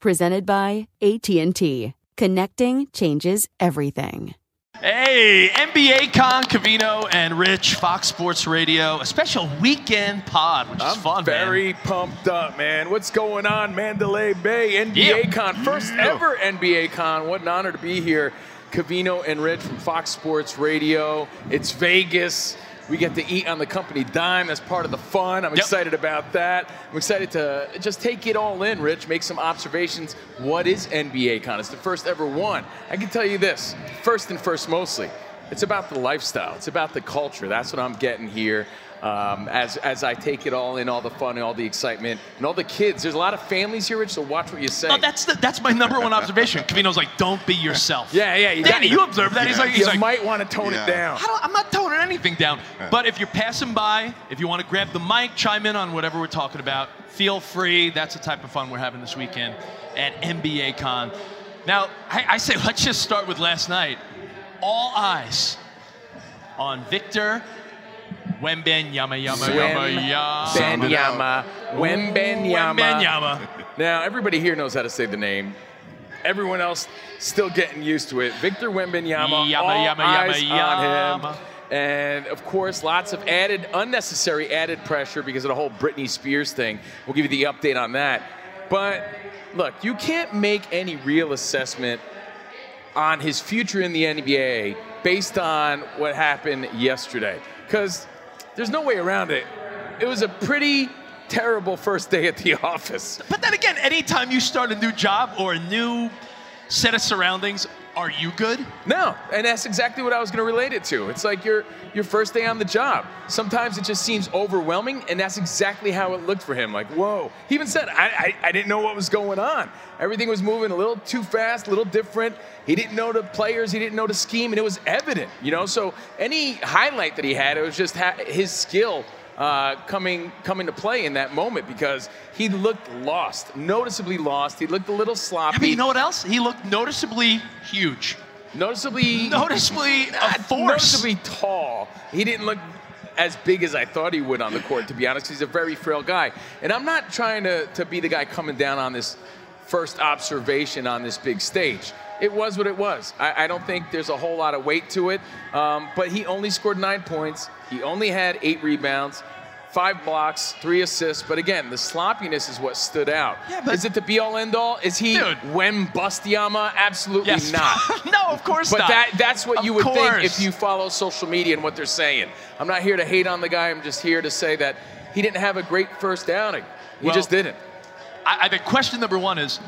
presented by AT&T. Connecting changes everything. Hey, NBA Con, Covino, and Rich, Fox Sports Radio, a special weekend pod, which is I'm fun, very man. pumped up, man. What's going on, Mandalay Bay? NBA Yeah. Con, first Yeah. ever NBA Con. What an honor to be here. Covino and Rich from Fox Sports Radio. It's Vegas. We get to eat on the company dime. That's part of the fun. I'm Yep. excited about that. I'm excited to just take it all in, Rich, make some observations. What is NBA Con? It's the first ever one. I can tell you this first and first, mostly, it's about the lifestyle, it's about the culture. That's what I'm getting here. Um, as, as I take it all in, all the fun, and all the excitement, and all the kids. There's a lot of families here, Rich, so watch what you say. No, that's the, that's my number one observation. Covino's like, don't be yourself. yeah, yeah. You Danny, got- you observed that. He's like, he's you like, might want to tone Yeah. it down. I don't, I'm not toning anything down. But if you're passing by, if you want to grab the mic, chime in on whatever we're talking about, feel free. That's the type of fun we're having this weekend at NBA Con. Now, I, I say let's just start with last night. All eyes on Victor Wembanyama, Yama, Yama, Yama. Benyama. Wembenyama. Wembanyama. Now, everybody here knows how to say the name. Everyone else still getting used to it. Victor Wembanyama. Yama, all yama, eyes yama, on yama. him. And of course, lots of added, unnecessary added pressure because of the whole Britney Spears thing. We'll give you the update on that. But look, you can't make any real assessment on his future in the NBA based on what happened yesterday. Because there's no way around it. It was a pretty terrible first day at the office. But then again, anytime you start a new job or a new set of surroundings, are you good? No, and that's exactly what I was going to relate it to. It's like your your first day on the job. Sometimes it just seems overwhelming, and that's exactly how it looked for him. Like, whoa. He even said, I, I, I didn't know what was going on. Everything was moving a little too fast, a little different. He didn't know the players, he didn't know the scheme, and it was evident, you know? So any highlight that he had, it was just his skill uh, coming coming to play in that moment because he looked lost, noticeably lost. He looked a little sloppy. But you know what else? He looked noticeably huge. noticeably Noticeably a force. noticeably tall. He didn't look as big as I thought he would on the court, to be honest. He's a very frail guy. And I'm not trying to, to be the guy coming down on this first observation on this big stage. It was what it was. I, I don't think there's a whole lot of weight to it. Um, but he only scored nine points. He only had eight rebounds, five blocks, three assists. But again, the sloppiness is what stood out. Yeah, but- is it the be all end all? Is he Dude. Wem Bustiama? Absolutely Yes. not. no, of course But not. But that that's what Of you would think if you follow social media and what they're saying. I'm not here to hate on the guy. I'm just here to say that he didn't have a great first outing. He Well- just didn't. I, I think question number one is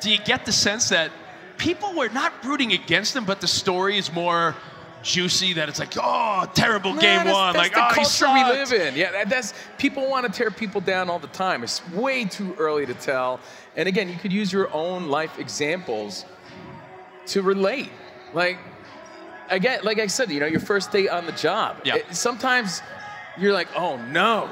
do you get the sense that people were not rooting against him, but the story is more juicy that it's like, oh, terrible game that's- one. That's like, the oh, culture we live in. Yeah, that, that's people want to tear people down all the time. It's way too early to tell. And again, you could use your own life examples to relate. Like again, like I said, you know, your first day on the job. Yeah. It- sometimes you're like, oh no.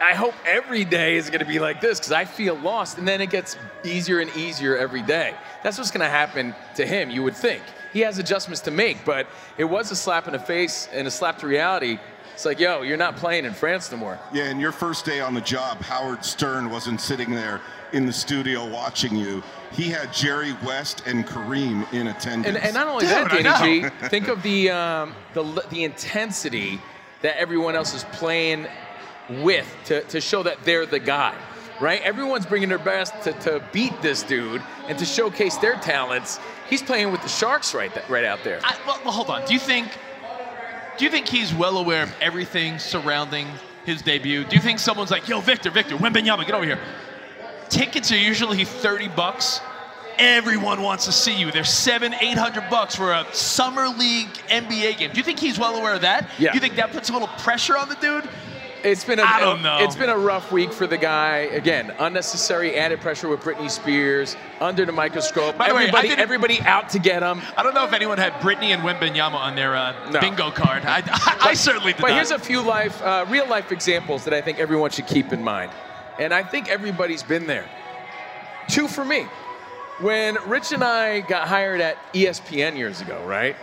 I hope every day is going to be like this because I feel lost, and then it gets easier and easier every day. That's what's going to happen to him. You would think he has adjustments to make, but it was a slap in the face and a slap to reality. It's like, yo, you're not playing in France no more. Yeah, and your first day on the job, Howard Stern wasn't sitting there in the studio watching you. He had Jerry West and Kareem in attendance. And, and not only Dude, that, Danny. G, think of the, um, the the intensity that everyone else is playing with to, to show that they're the guy, right? Everyone's bringing their best to, to beat this dude and to showcase their talents. He's playing with the Sharks right th- right out there. I, well, well, hold on. Do you think? Do you think he's well aware of everything surrounding his debut? Do you think someone's like, "Yo, Victor, Victor, Wembanyama, get over here"? Tickets are usually thirty bucks. Everyone wants to see you. They're seven, eight hundred bucks for a summer league NBA game. Do you think he's well aware of that? Yeah. Do you think that puts a little pressure on the dude? It's been a, I don't know. It's been a rough week for the guy. Again, unnecessary added pressure with Britney Spears under the microscope. By the way, everybody, didn't- everybody out to get him. I don't know if anyone had Britney and Wembanyama on their uh, No. bingo card. I, I, I certainly did But not. here's a few life, uh, real life examples that I think everyone should keep in mind. And I think everybody's been there. Two for me. When Rich and I got hired at ESPN years ago, right?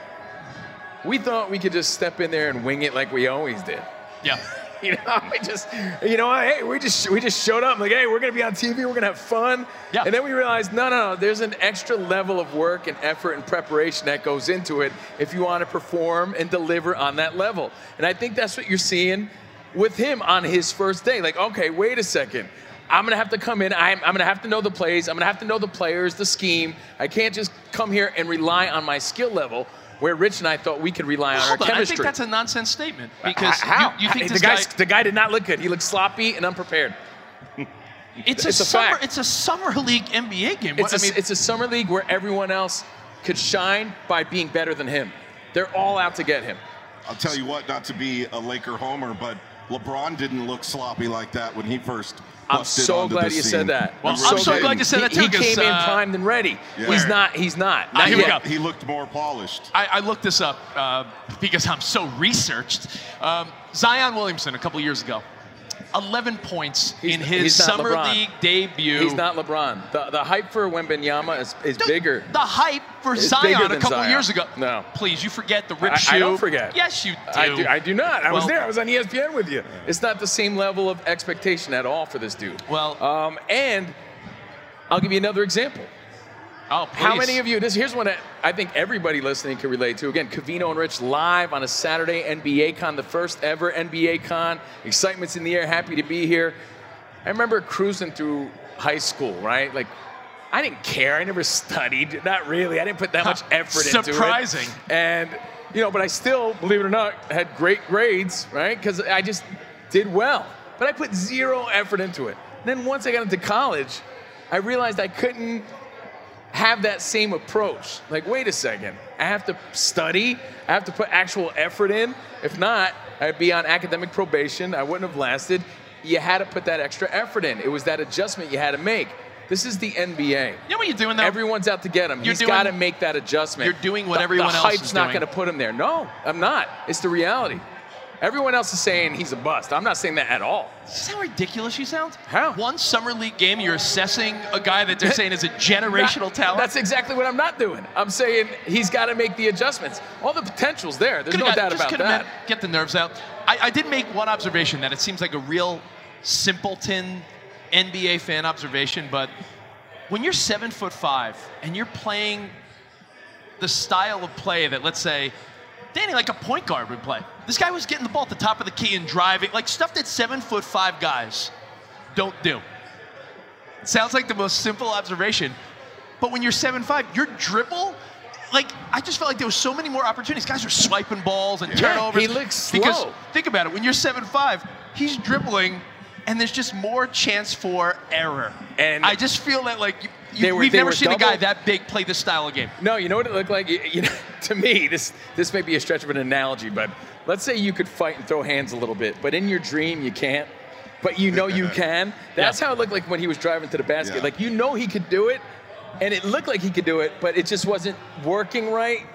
We thought we could just step in there and wing it like we always did. yeah. You know, we just, you know, hey, we just we just showed up like, hey, we're gonna be on TV, we're gonna have fun. Yeah. And then we realized, no, no, no, there's an extra level of work and effort and preparation that goes into it if you want to perform and deliver on that level. And I think that's what you're seeing with him on his first day. Like, okay, wait a second. I'm gonna have to come in. I'm, I'm gonna have to know the plays. I'm gonna have to know the players, the scheme. I can't just come here and rely on my skill level. Where Rich and I thought we could rely on Hold our on, I think that's a nonsense statement because H- how? You, you think the this guy, guy? the guy did not look good. He looked sloppy and unprepared. It's, it's a, a summer. fact. It's a summer league NBA game. It's What- a, I mean, it's a summer league where everyone else could shine by being better than him. They're all out to get him. I'll tell you what, not to be a Laker homer, but LeBron didn't look sloppy like that when he first I'm so glad you scene. said that. Well, I'm I'm really so glad you said that he, too. he 'cause, came in uh, primed and ready. Yeah. He's not. He's not. Ah, Not here we go. He looked more polished. I, I looked this up uh, because I'm so researched. Um, Zion Williamson, a couple years ago, 11 points He's- in his summer LeBron. league debut. He's not LeBron. The, the hype for Wembanyama is, is Dude, bigger. The hype for It's Zion a couple Zion. years ago. No. Please, you forget the rip I, shoe. I don't forget. Yes, you do. I do. I do not. I was there. I was on ESPN with you. It's not the same level of expectation at all for this dude. Well- um, and I'll give you another example. Oh, How many of you? This here's one that I think everybody listening can relate to. Again, Covino and Rich live on a Saturday NBA Con, the first ever NBA Con. Excitement's in the air. Happy to be here. I remember cruising through high school, right? Like, I didn't care. I never studied. Not really. I didn't put that much effort into it. Surprising. And you know, but I still, believe it or not, had great grades, right? Because I just did well. But I put zero effort into it. Then once I got into college, I realized I couldn't have that same approach. Like, wait a second, I have to study, I have to put actual effort in. If not, I'd be on academic probation, I wouldn't have lasted. You had to put that extra effort in. It was that adjustment you had to make. This is the NBA. You know what you're doing though? Everyone's out to get him. You're He's doing- got to make that adjustment. You're doing what The- everyone the else hype's not going to put him there. No, I'm not. It's the reality. Everyone else is saying he's a bust. I'm not saying that at all. Is this how ridiculous you sound? How? One summer league game, you're assessing a guy that they're saying is a generational Not- talent. That's exactly what I'm not doing. I'm saying he's got to make the adjustments. All the potential's there. There's Could've no got- doubt about that. Get the nerves out. I, I did make one observation that it seems like a real simpleton NBA fan observation, but when you're seven foot five and you're playing the style of play that, let's say, Danny, like a point guard would play. This guy was getting the ball at the top of the key and driving, like stuff that seven foot five guys don't do. It sounds like the most simple observation, but when you're seven five, your dribble, like I just felt like there was so many more opportunities. Guys are swiping balls and Yeah, turnovers. he looks Because slow. think about it, when you're seven five, he's dribbling, and there's just more chance for error. And- I just feel that like you, were- we've never seen a guy that big play this style of game. No, you know what it looked like? You, you know, to me, this this may be a stretch of an analogy, but let's say you could fight and throw hands a little bit, but in your dream you can't. But you know you can. That's Yeah. how it looked like when he was driving to the basket. Yeah. Like you know he could do it, and it looked like he could do it, but it just wasn't working right.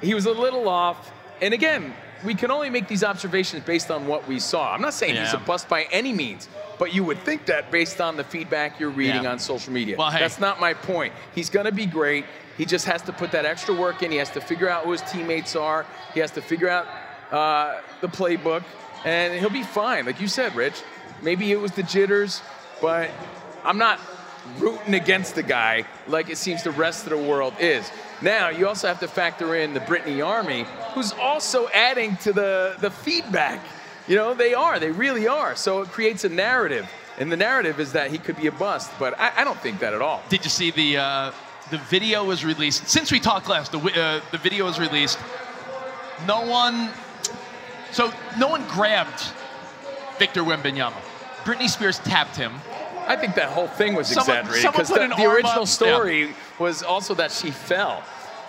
He was a little off. And again, we can only make these observations based on what we saw. I'm not saying he's a bust by any means, but you would think that based on the feedback you're reading Yeah. on social media. Well, hey. That's not my point. He's going to be great. He just has to put that extra work in. He has to figure out who his teammates are. He has to figure out uh, the playbook, and he'll be fine. Like you said, Rich, maybe it was the jitters, but I'm not rooting against the guy like it seems the rest of the world is. Now, you also have to factor in the Britney Army, who's also adding to the, the feedback. You know, they are, they really are. So it creates a narrative. And the narrative is that he could be a bust, but I, I don't think that at all. Did you see the uh, the video was released since we talked last? The uh, the video was released. No one, so no one grabbed Victor Wembanyama. Britney Spears tapped him. I think that whole thing was Someone- exaggerated because the, the original up. story was also that she fell,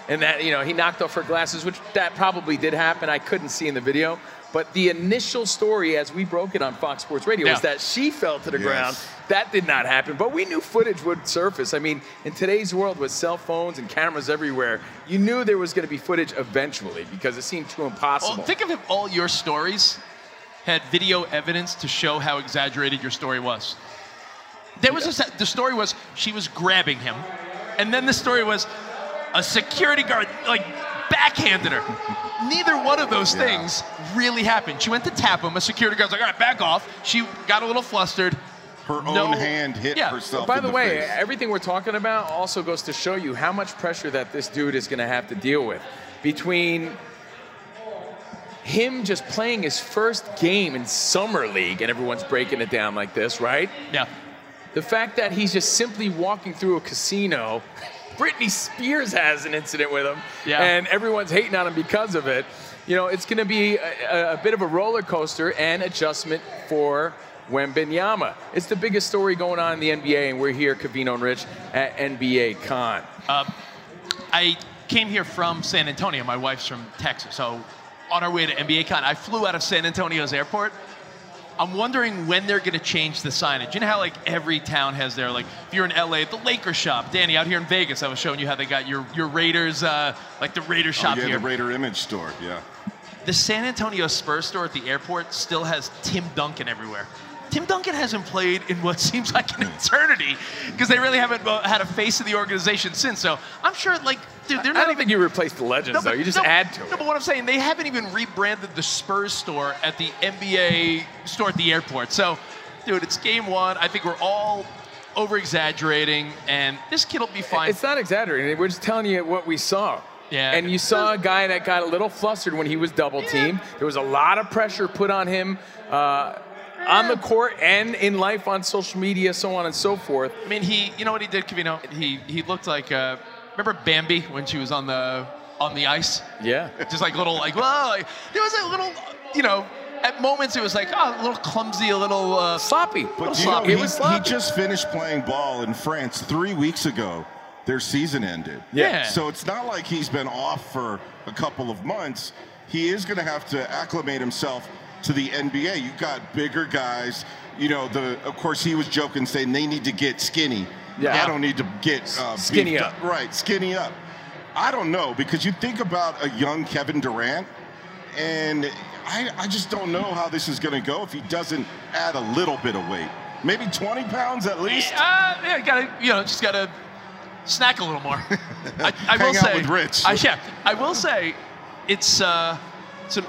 and that you know he knocked off her glasses, which that probably did happen. I couldn't see in the video, but the initial story, as we broke it on Fox Sports Radio, was that she fell to the Yes. ground. That did not happen, but we knew footage would surface. I mean, in today's world with cell phones and cameras everywhere, you knew there was going to be footage eventually because it seemed too impossible. Well, think of if all your stories had video evidence to show how exaggerated your story was. There was a, the story was she was grabbing him, and then the story was a security guard like backhanded her. Neither one of those Yeah. things really happened. She went to tap him. A security guard's like, "All right, back off." She got a little flustered. Her No- own hand hit Yeah. herself. By in the, way, face. everything we're talking about also goes to show you how much pressure that this dude is going to have to deal with between him just playing his first game in summer league and everyone's breaking it down like this, right? Yeah. The fact that he's just simply walking through a casino. Britney Spears has an incident with him, Yeah. and everyone's hating on him because of it. You know, it's going to be a, a bit of a roller coaster and adjustment for Wembanyama. It's the biggest story going on in the NBA, and we're here, Covino and Rich, at NBA Con. Uh, I came here from San Antonio. My wife's from Texas. So on our way to NBA Con, I flew out of San Antonio's airport. I'm wondering when they're going to change the signage. You know how like every town has their like if you're in LA, the Lakers shop. Danny out here in Vegas, I was showing you how they got your your Raiders uh, like the Raiders oh, shop yeah, here. the Raider Image store. Yeah. The San Antonio Spurs store at the airport still has Tim Duncan everywhere. Tim Duncan hasn't played in what seems like an eternity because they really haven't uh, had a face of the organization since. So I'm sure, like, dude, they're I don't even. think you replace the legends, though. but- You just no, add to No, it. but what I'm saying, they haven't even rebranded the Spurs store at the NBA store at the airport. So, dude, it's game one. I think we're all over exaggerating, and this kid will be fine. It's not exaggerating. We're just telling you what we saw. Yeah. And you saw a guy that got a little flustered when he was double teamed. There was a lot of pressure put on him uh, on the court and in life on social media, so on and so forth. I mean, he, you know what he did, Covino? He he looked like, uh, remember Bambi when she was on the on the ice? Yeah. Just like little, like, well, Like, there was a little, you know, at moments it was like, oh, a little clumsy, a little. Uh, Sloppy. But Little you know, sloppy. he, it was he just finished playing ball in France three weeks ago. Their season ended. Yeah. So it's not like he's been off for a couple of months. He is going to have to acclimate himself to the NBA. You've got bigger guys. You know, the of course he was joking saying they need to get skinny. Yeah. I don't need to get uh, Skinny beefed up. Right, skinny up. I don't know because you think about a young Kevin Durant, and I, I just don't know how this is going to go if he doesn't add a little bit of weight. Maybe 20 pounds at least. Uh, yeah, gotta, you know, just gotta snack a little more. I, I will Hang out say, with Rich. I, yeah, I will say, it's uh, it's a,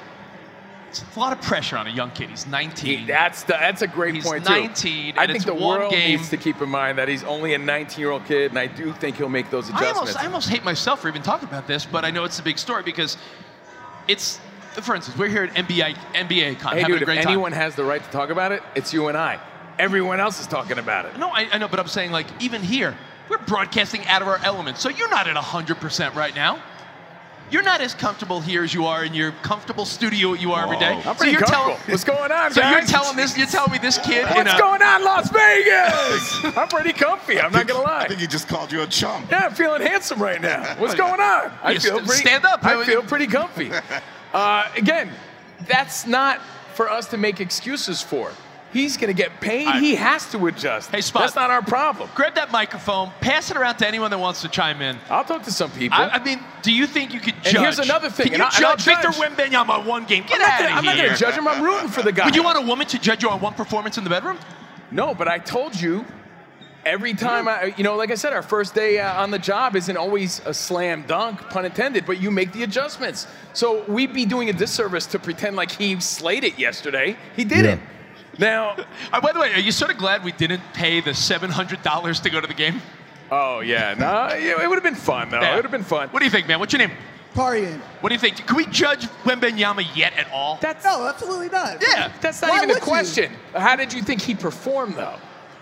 it's a lot of pressure on a young kid. He's 19. He- that's the, that's a great point. He's point 19, too. I think it's the world game. needs to keep in mind that he's only a 19-year-old kid, and I do think he'll make those I adjustments. almost, I almost hate myself for even talking about this, but I know it's a big story because it's, for instance, we're here at NBA NBA Con hey, having dude, a if great time. anyone has the right to talk about it, it's you and I. Everyone else is talking about it. No, I, I know, but I'm saying like even here, we're broadcasting out of our element. So you're not at 100% right now. You're not as comfortable here as you are in your comfortable studio you are every day. I'm so pretty you're comfortable. telling What's going on, So guys? you're telling this you're telling me this kid in What's a, going on, Las Vegas? I'm pretty comfy. I'm not gonna lie. I think he just called you a chump. Yeah, I'm feeling handsome right now. What's going on? I You feel st- pretty. stand up. I feel pretty comfy. Uh, again, that's not for us to make excuses for. He's going to get paid. I- he has to adjust. Hey, Spot. That's not our problem. Grab that microphone, pass it around to anyone that wants to chime in. I'll talk to some people. I, I mean, do you think you could judge? And here's another thing, Can you I- and I'll judge Victor judge. Wembanyama one game? Get I'm not out gonna- of I'm not going to judge him. I'm rooting for the guy. Would you want a woman to judge you on one performance in the bedroom? No, but I told you. Every time I, you know, like I said, our first day uh, on the job isn't always a slam dunk, pun intended, but you make the adjustments. So we'd be doing a disservice to pretend like he slayed it yesterday. He didn't. Now, Uh, by the way, are you sort of glad we didn't pay the seven hundred dollars to go to the game? oh yeah, no, it it would have been fun though. Yeah. It would have been fun. What do you think, man? What's your name? Partying. What do you think? Can we judge Wembanyama yet at all? That's No, absolutely not. Yeah. that's not Why even the would you? question. How did you think he performed though?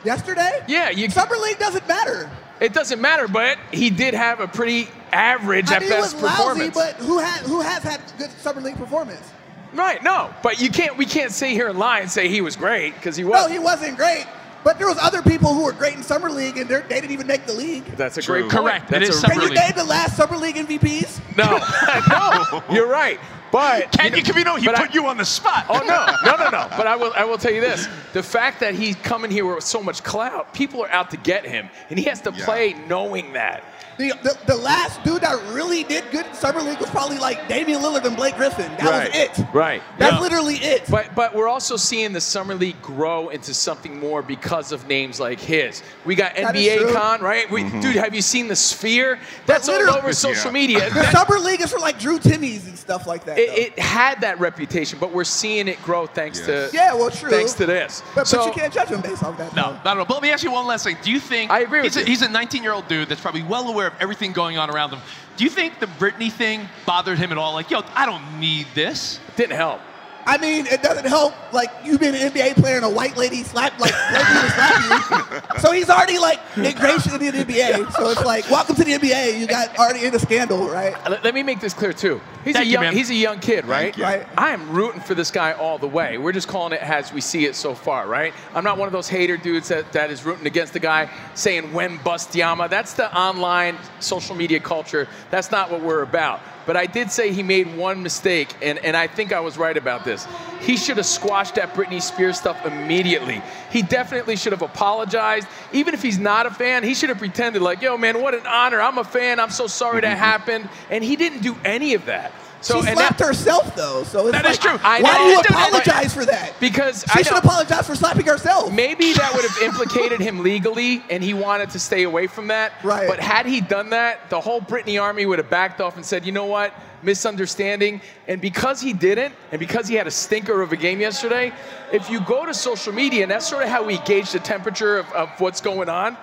Yesterday? Yeah, you. Summer League doesn't matter. It doesn't matter, but he did have a pretty average I at mean, it best was lousy, performance. but who had who has had good Summer League performance? Right, no, but you can't. We can't sit here and lie and say he was great because he was No, he wasn't great. But there was other people who were great in Summer League, and they're- didn't even make the league. That's a True. great point. Correct, That's is a- Summer Can you League. name the last Summer League MVPs? No, no, you're right. But Can you, you know, he but put I- you on the spot. Oh no, no, no, no! But I will, I will tell you this: the fact that he's coming here with so much clout, people are out to get him, and he has to Yeah. play knowing that. The, the, the last dude that really did good in Summer League was probably like Damian Lillard and Blake Griffin. That Right. was it. Right. That's Yeah. literally it. But but we're also seeing the summer league grow into something more because of names like his. We got That is NBA. Con, right? We, mm-hmm. Dude, have you seen the Sphere? That's all literally- over social Yeah. media. the Summer League is for like Drew Timmies and stuff like that. it, it had that reputation, but we're seeing it grow thanks Yes. to yeah, well, true. thanks to this. But, so but you can't judge him based off that. No, though. not at all. But let me ask you one last thing. Do you think I agree he's with a. He's a 19-year-old dude that's probably well aware of everything going on around him. Do you think the Britney thing bothered him at all? Like, yo, I don't need this. didn't help. I mean, it doesn't help. Like you've been an NBA player and a white lady slap like white lady slap you. So he's already like ingratiated in the NBA. So it's like, welcome to the NBA. You got already in a scandal, right? Uh, let, let me make this clear too. He's Thank a young man. he's a young kid, right? Right. I am rooting for this guy all the way. We're just calling it as we see it so far, right? I'm not one of those hater dudes that, that is rooting against the guy saying when bust Yama. That's the online social media culture. That's not what we're about. But I did say he made one mistake, and, and I think I was right about this. He should have squashed that Britney Spears stuff immediately. He definitely should have apologized. Even if he's not a fan, he should have pretended like, yo, man, what an honor. I'm a fan. I'm so sorry that happened. And he didn't do any of that. So she slapped that, herself though. So it's That like, is true. I Why know. do you apologize for that? because She I should apologize for slapping herself. Maybe that would have implicated him legally, and he wanted to stay away from that. Right. But had he done that, the whole Britney army would have backed off and said, "You know what? Misunderstanding." And because he didn't, and because he had a stinker of a game yesterday, if you go to social media, and that's sort of how we gauge the temperature of, of what's going on,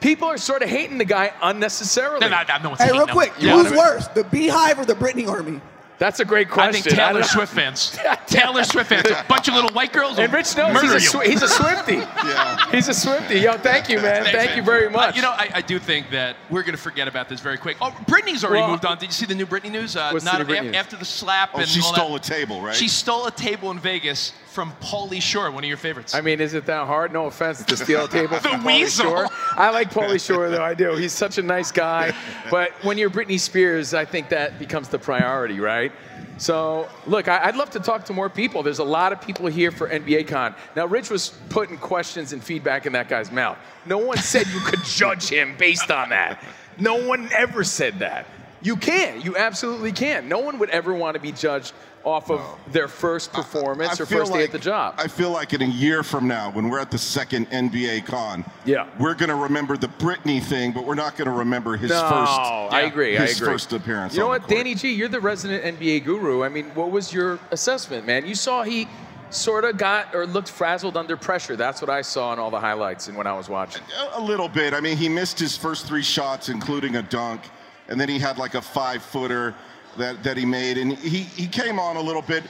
people are sort of hating the guy unnecessarily. No, no, no, no one's Hey, real him. quick, Yeah. who's worse, the BeyHive or the Britney Army? That's a great question. I think Taylor don't. Swift fans. Taylor Swift fans. A bunch of little white girls And Rich knows he's a, you. Swi- he's a Swifty. Yeah. He's a Swifty. Yo, thank you, man. Thanks, thank man. you very Uh, much. you know, I, I do think that we're going to forget about this very quick. Oh, Britney's already Well- moved on. Did you see the new Britney news? Uh, What's the not new Britney af- news? after the slap Oh, and she all stole that, a table, right? She stole a table in Vegas from Pauly Shore, one of your favorites. I mean, is it that hard? No offense to steal a table The from weasel. Shore. I like Pauly Shore, though. I do. He's such a nice guy. But when you're Britney Spears, I think that becomes the priority, right? So, look, I'd love to talk to more people. There's a lot of people here for NBA Con. Now, Rich was putting questions and feedback in that guy's mouth. No one said you could judge him based on that. No one ever said that. You can. You absolutely can. No one would ever want to be judged off of their first performance I or feel first day like- at the job. I feel like in a year from now, when we're at the second NBA con, Yeah. we're going to remember the Britney thing, but we're not going to remember his no, first. I agree. I his agree. first appearance You know what. Danny G, you're the resident NBA guru. I mean, what was your assessment, man? You saw he sort of got or looked frazzled under pressure. That's what I saw in all the highlights and when I was watching. A- A little bit. I mean, he missed his first three shots, including a dunk, and then he had like a five footer that, that he made, and he, he came on a little bit.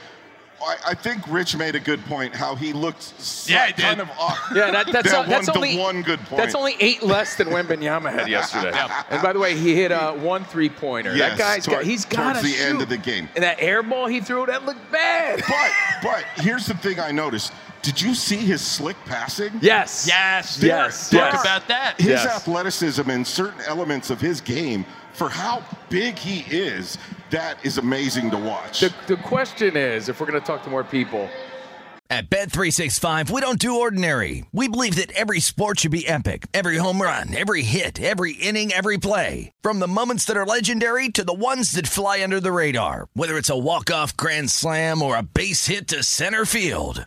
I, I think Rich made a good point. How he looked Yeah, he kind did. of off. Yeah, that, that's, that that's one, only the one good point. That's only eight less than Wembanyama had yesterday. And by the way, he hit a one three-pointer. Yes, that guy's got, he's got towards to the shoot. end of the game. And that air ball he threw, that looked bad. But but here's the thing I noticed. Did you see his slick passing? Yes. yes, Yes, Talk yes. about that. His Yes. athleticism and certain elements of his game, for how big he is, that is amazing to watch. The, the question is, if we're going to talk to more people, At Bet365, we don't do ordinary. We believe that every sport should be epic. Every home run, every hit, every inning, every play. From the moments that are legendary to the ones that fly under the radar. Whether it's a walk-off grand slam or a base hit to center field.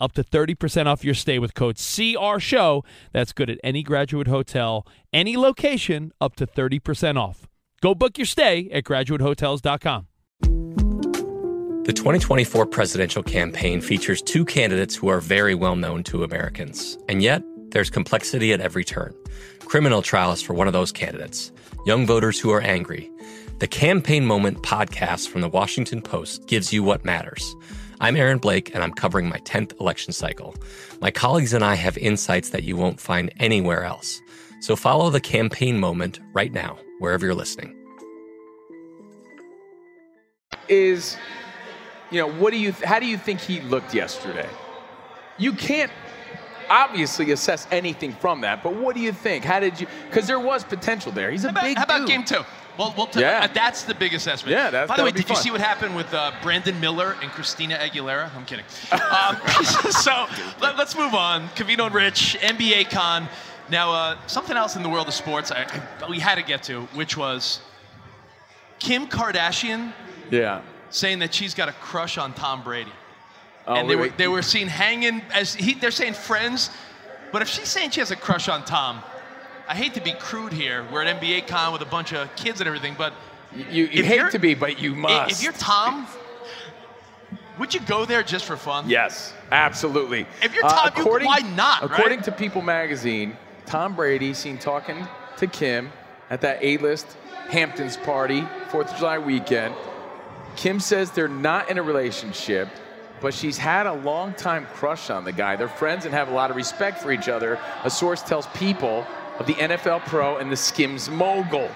up to 30% off your stay with code CR Show. That's good at any graduate hotel, any location, up to 30% off. Go book your stay at graduatehotels.com. The 2024 presidential campaign features two candidates who are very well known to Americans. And yet, there's complexity at every turn. Criminal trials for one of those candidates, young voters who are angry. The Campaign Moment podcast from the Washington Post gives you what matters. I'm Aaron Blake, and I'm covering my 10th election cycle. My colleagues and I have insights that you won't find anywhere else. So follow the campaign moment right now, wherever you're listening. Is, you know, what do you, how do you think he looked yesterday? You can't obviously assess anything from that, but what do you think? How did you, because there was potential there. He's a How about, big how about dude. game two? Well, well t- Yeah. uh, that's the big assessment. Yeah, that's- By the way, did you see what happened with uh, Brandon Miller and Christina Aguilera? I'm kidding. Um, so let, us move on. Covino and Rich, NBA Con. Now, uh, something else in the world of sports I, I, we had to get to, which was Kim Kardashian Yeah. saying that she's got a crush on Tom Brady. Oh, and they wait, were they were seen hanging as he, they're saying friends, but if she's saying she has a crush on Tom, I hate to be crude here. We're at NBA Con with a bunch of kids and everything, but You, you hate to be, but you must. If you're Tom, would you go there just for fun? Yes, absolutely. If you're Tom, you- according, why not, right? According to People magazine, Tom Brady seen talking to Kim at that A-list Hamptons party, Fourth of July weekend. Kim says they're not in a relationship, but she's had a long time crush on the guy. They're friends and have a lot of respect for each other. A source tells People of the NFL pro and the Skims mogul.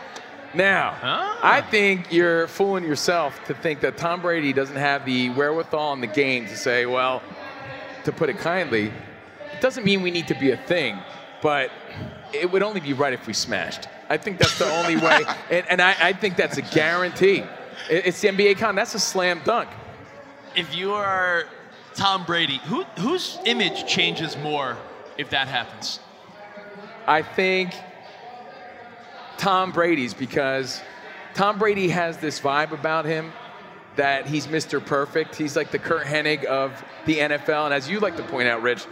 Now, Ah. I think you're fooling yourself to think that Tom Brady doesn't have the wherewithal in the game to say, well, to put it kindly, it doesn't mean we need to be a thing, but it would only be right if we smashed. I think that's the only way, and, and I, I think that's a guarantee. It- It's the NBA con. That's a slam dunk. If you are Tom Brady, who whose image changes more if that happens? I think Tom Brady's because Tom Brady has this vibe about him that he's Mr. Perfect. He's like the Curt Hennig of the NFL. And as you like to point out, Rich,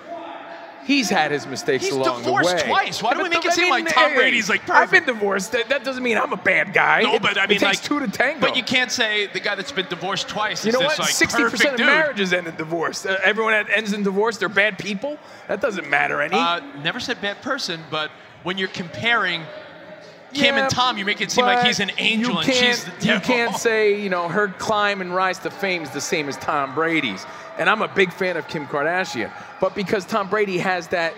he's had his mistakes He's along the way. divorced twice. Why do we make it seem like Tom Brady's, like, I've been divorced. That, that doesn't mean I'm a bad guy. No, It- but I mean, it takes like, two to tango. But you can't say the guy that's been divorced twice You is know this what? like Sixty perfect percent of dude. marriages end in divorce. Uh, everyone that ends in divorce, they're bad people. That doesn't matter any. Uh, never said bad person, but when you're comparing Kim Yeah, and Tom, you make it seem like but he's an angel you and she's can't- the devil. You can't say, you know, her climb and rise to fame is the same as Tom Brady's. And I'm a big fan of Kim Kardashian. But because Tom Brady has that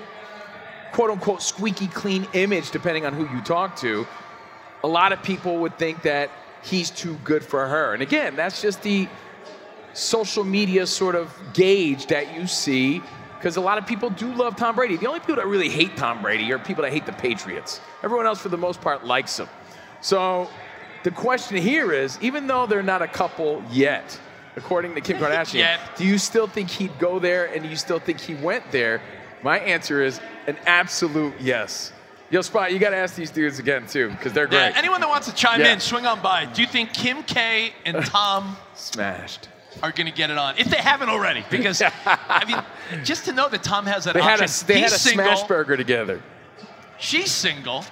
quote unquote squeaky clean image, depending on who you talk to, a lot of people would think that he's too good for her. And again, that's just the social media sort of gauge that you see because a lot of people do love Tom Brady. The only people that really hate Tom Brady are people that hate the Patriots. Everyone else, for the most part, likes him. So the question here is even though they're not a couple yet, according to Kim Kardashian, Yet. do you still think he'd go there and do you still think he went there? My answer is an absolute yes. Yo, Spot, you got to ask these dudes again too, because they're great. Yeah, anyone that wants to chime Yeah. in, swing on by. Do you think Kim K and Tom Smashed. are going to get it on if they haven't already? Because I mean, just to know that Tom has that They had option. a they He's had a single, smash burger together. She's single.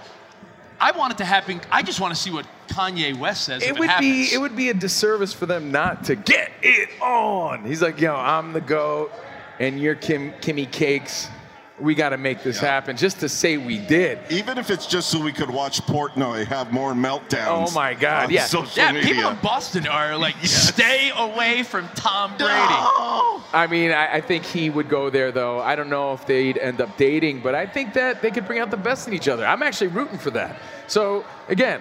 I want it to happen. I just want to see what Kanye West says. It it would be it would be a disservice for them not to get it on. He's like, yo, I'm the goat, and you're Kim Kimmy Cakes. We got to make this happen, just to say we did. Even if it's just so we could watch Portnoy have more meltdowns. Oh my God, on yeah. social yeah, media. people in Boston are like, stay away from Tom Brady. I mean, I, I think he would go there, though. I don't know if they'd end up dating, but I think that they could bring out the best in each other. I'm actually rooting for that. So, again,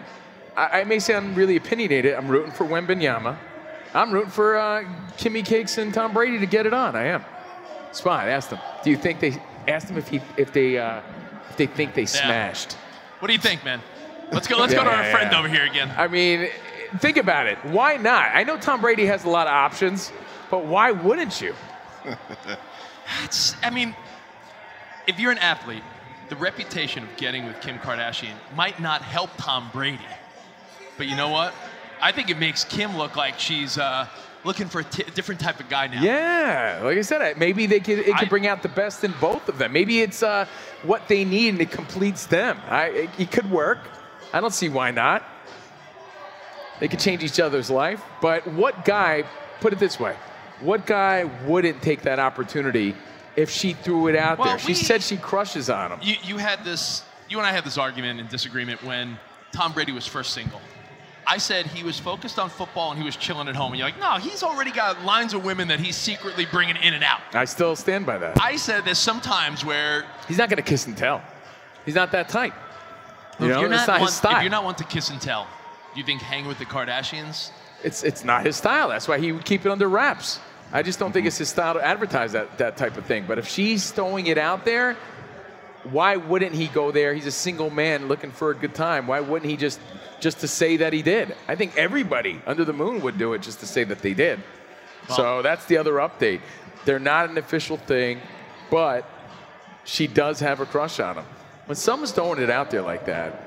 I, I may sound really opinionated. I'm rooting for Wembanyama. I'm rooting for uh, Kimmy Cakes and Tom Brady to get it on. I am. Spot, ask them. Do you think they asked them if he if they uh, if they think they smashed? What do you think, man? Let's go. Let's go Yeah, to our yeah, friend yeah. over here again. I mean, think about it. Why not? I know Tom Brady has a lot of options, but why wouldn't you? It's, I mean, if you're an athlete, the reputation of getting with Kim Kardashian might not help Tom Brady. But you know what? I think it makes Kim look like she's uh, looking for a t- different type of guy now. Yeah, like I said, maybe they could it could bring out the best in both of them. Maybe it's uh, what they need and it completes them. I, it, it could work. I don't see why not. They could change each other's life. But what guy? Put it this way: What guy wouldn't take that opportunity if she threw it out Well, there? She we- said she crushes on him. You, you had this, you and I had this argument and disagreement when Tom Brady was first single. I said he was focused on football and he was chilling at home. And you're like, no, he's already got lines of women that he's secretly bringing in and out. I still stand by that. I said there's sometimes where He's not going to kiss and tell. He's not that type. You if know, you're it's not, not one, his style. If you're not one to kiss and tell, do you think hanging with the Kardashians? It's it's not his style. That's why he would keep it under wraps. I just don't think it's his style to advertise that that type of thing. But if she's throwing it out there, why wouldn't he go there? He's a single man looking for a good time. Why wouldn't he just just to say that he did? I think everybody under the moon would do it just to say that they did. so that's the other update. They're not an official thing, but she does have a crush on him. When someone's throwing it out there like that,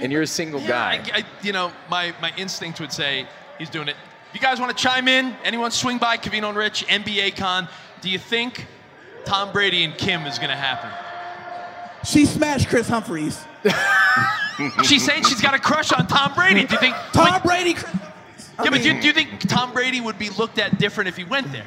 and you're a single guy, I, I- you know, my, my instinct would say he's doing it. If you guys want to chime in, anyone swing by Covino and Rich, NBA Con, do you think Tom Brady and Kim is going to happen? She smashed Kris Humphries. she's saying she's got a crush on Tom Brady. Do you think Tom Brady? Chris- I yeah, but do you, do you think Tom Brady would be looked at different if he went there?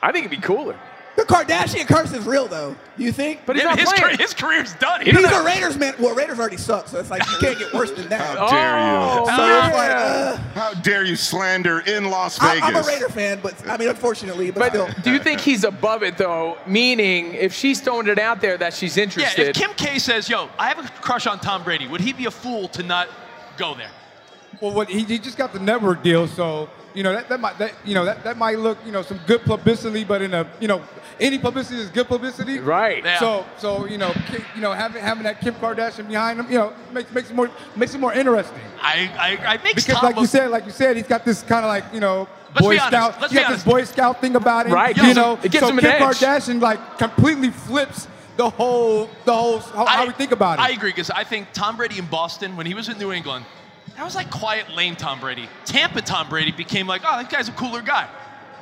I think it'd be cooler. The Kardashian curse is real, though. Do you think? But he's Yeah, not his, playing. career, his career's done. He He's a Raiders man. Well, Raiders already suck, so it's like you can't get worse than that. How dare you? So it's like, uh, How dare you slander in Las Vegas? I'm a Raider fan, but I mean, unfortunately, but, still. But do you think he's above it though? Meaning, if she's throwing it out there that she's interested. Yeah, if Kim K says, yo, I have a crush on Tom Brady, would he be a fool to not go there? Well, what, he, he just got the network deal, so you know that, that might that you know that, that might look you know some good publicity, but in a you know any publicity is good publicity. Right. Yeah. So so you know you know having having that Kim Kardashian behind him, you know makes makes it more makes it more interesting. I, I, I makes Because Tom like you said, like you said, he's got this kind of like you know Let's Boy be honest. Scout. Let's he be got honest. this Boy Scout thing about him. Right. You Gives him- know, it gives so him an Kim edge. Kardashian like completely flips the whole the whole how, how we think about it. I agree because I think Tom Brady in Boston when he was in New England, that was like quiet, lame Tom Brady. Tampa Tom Brady became like, oh, that guy's a cooler guy.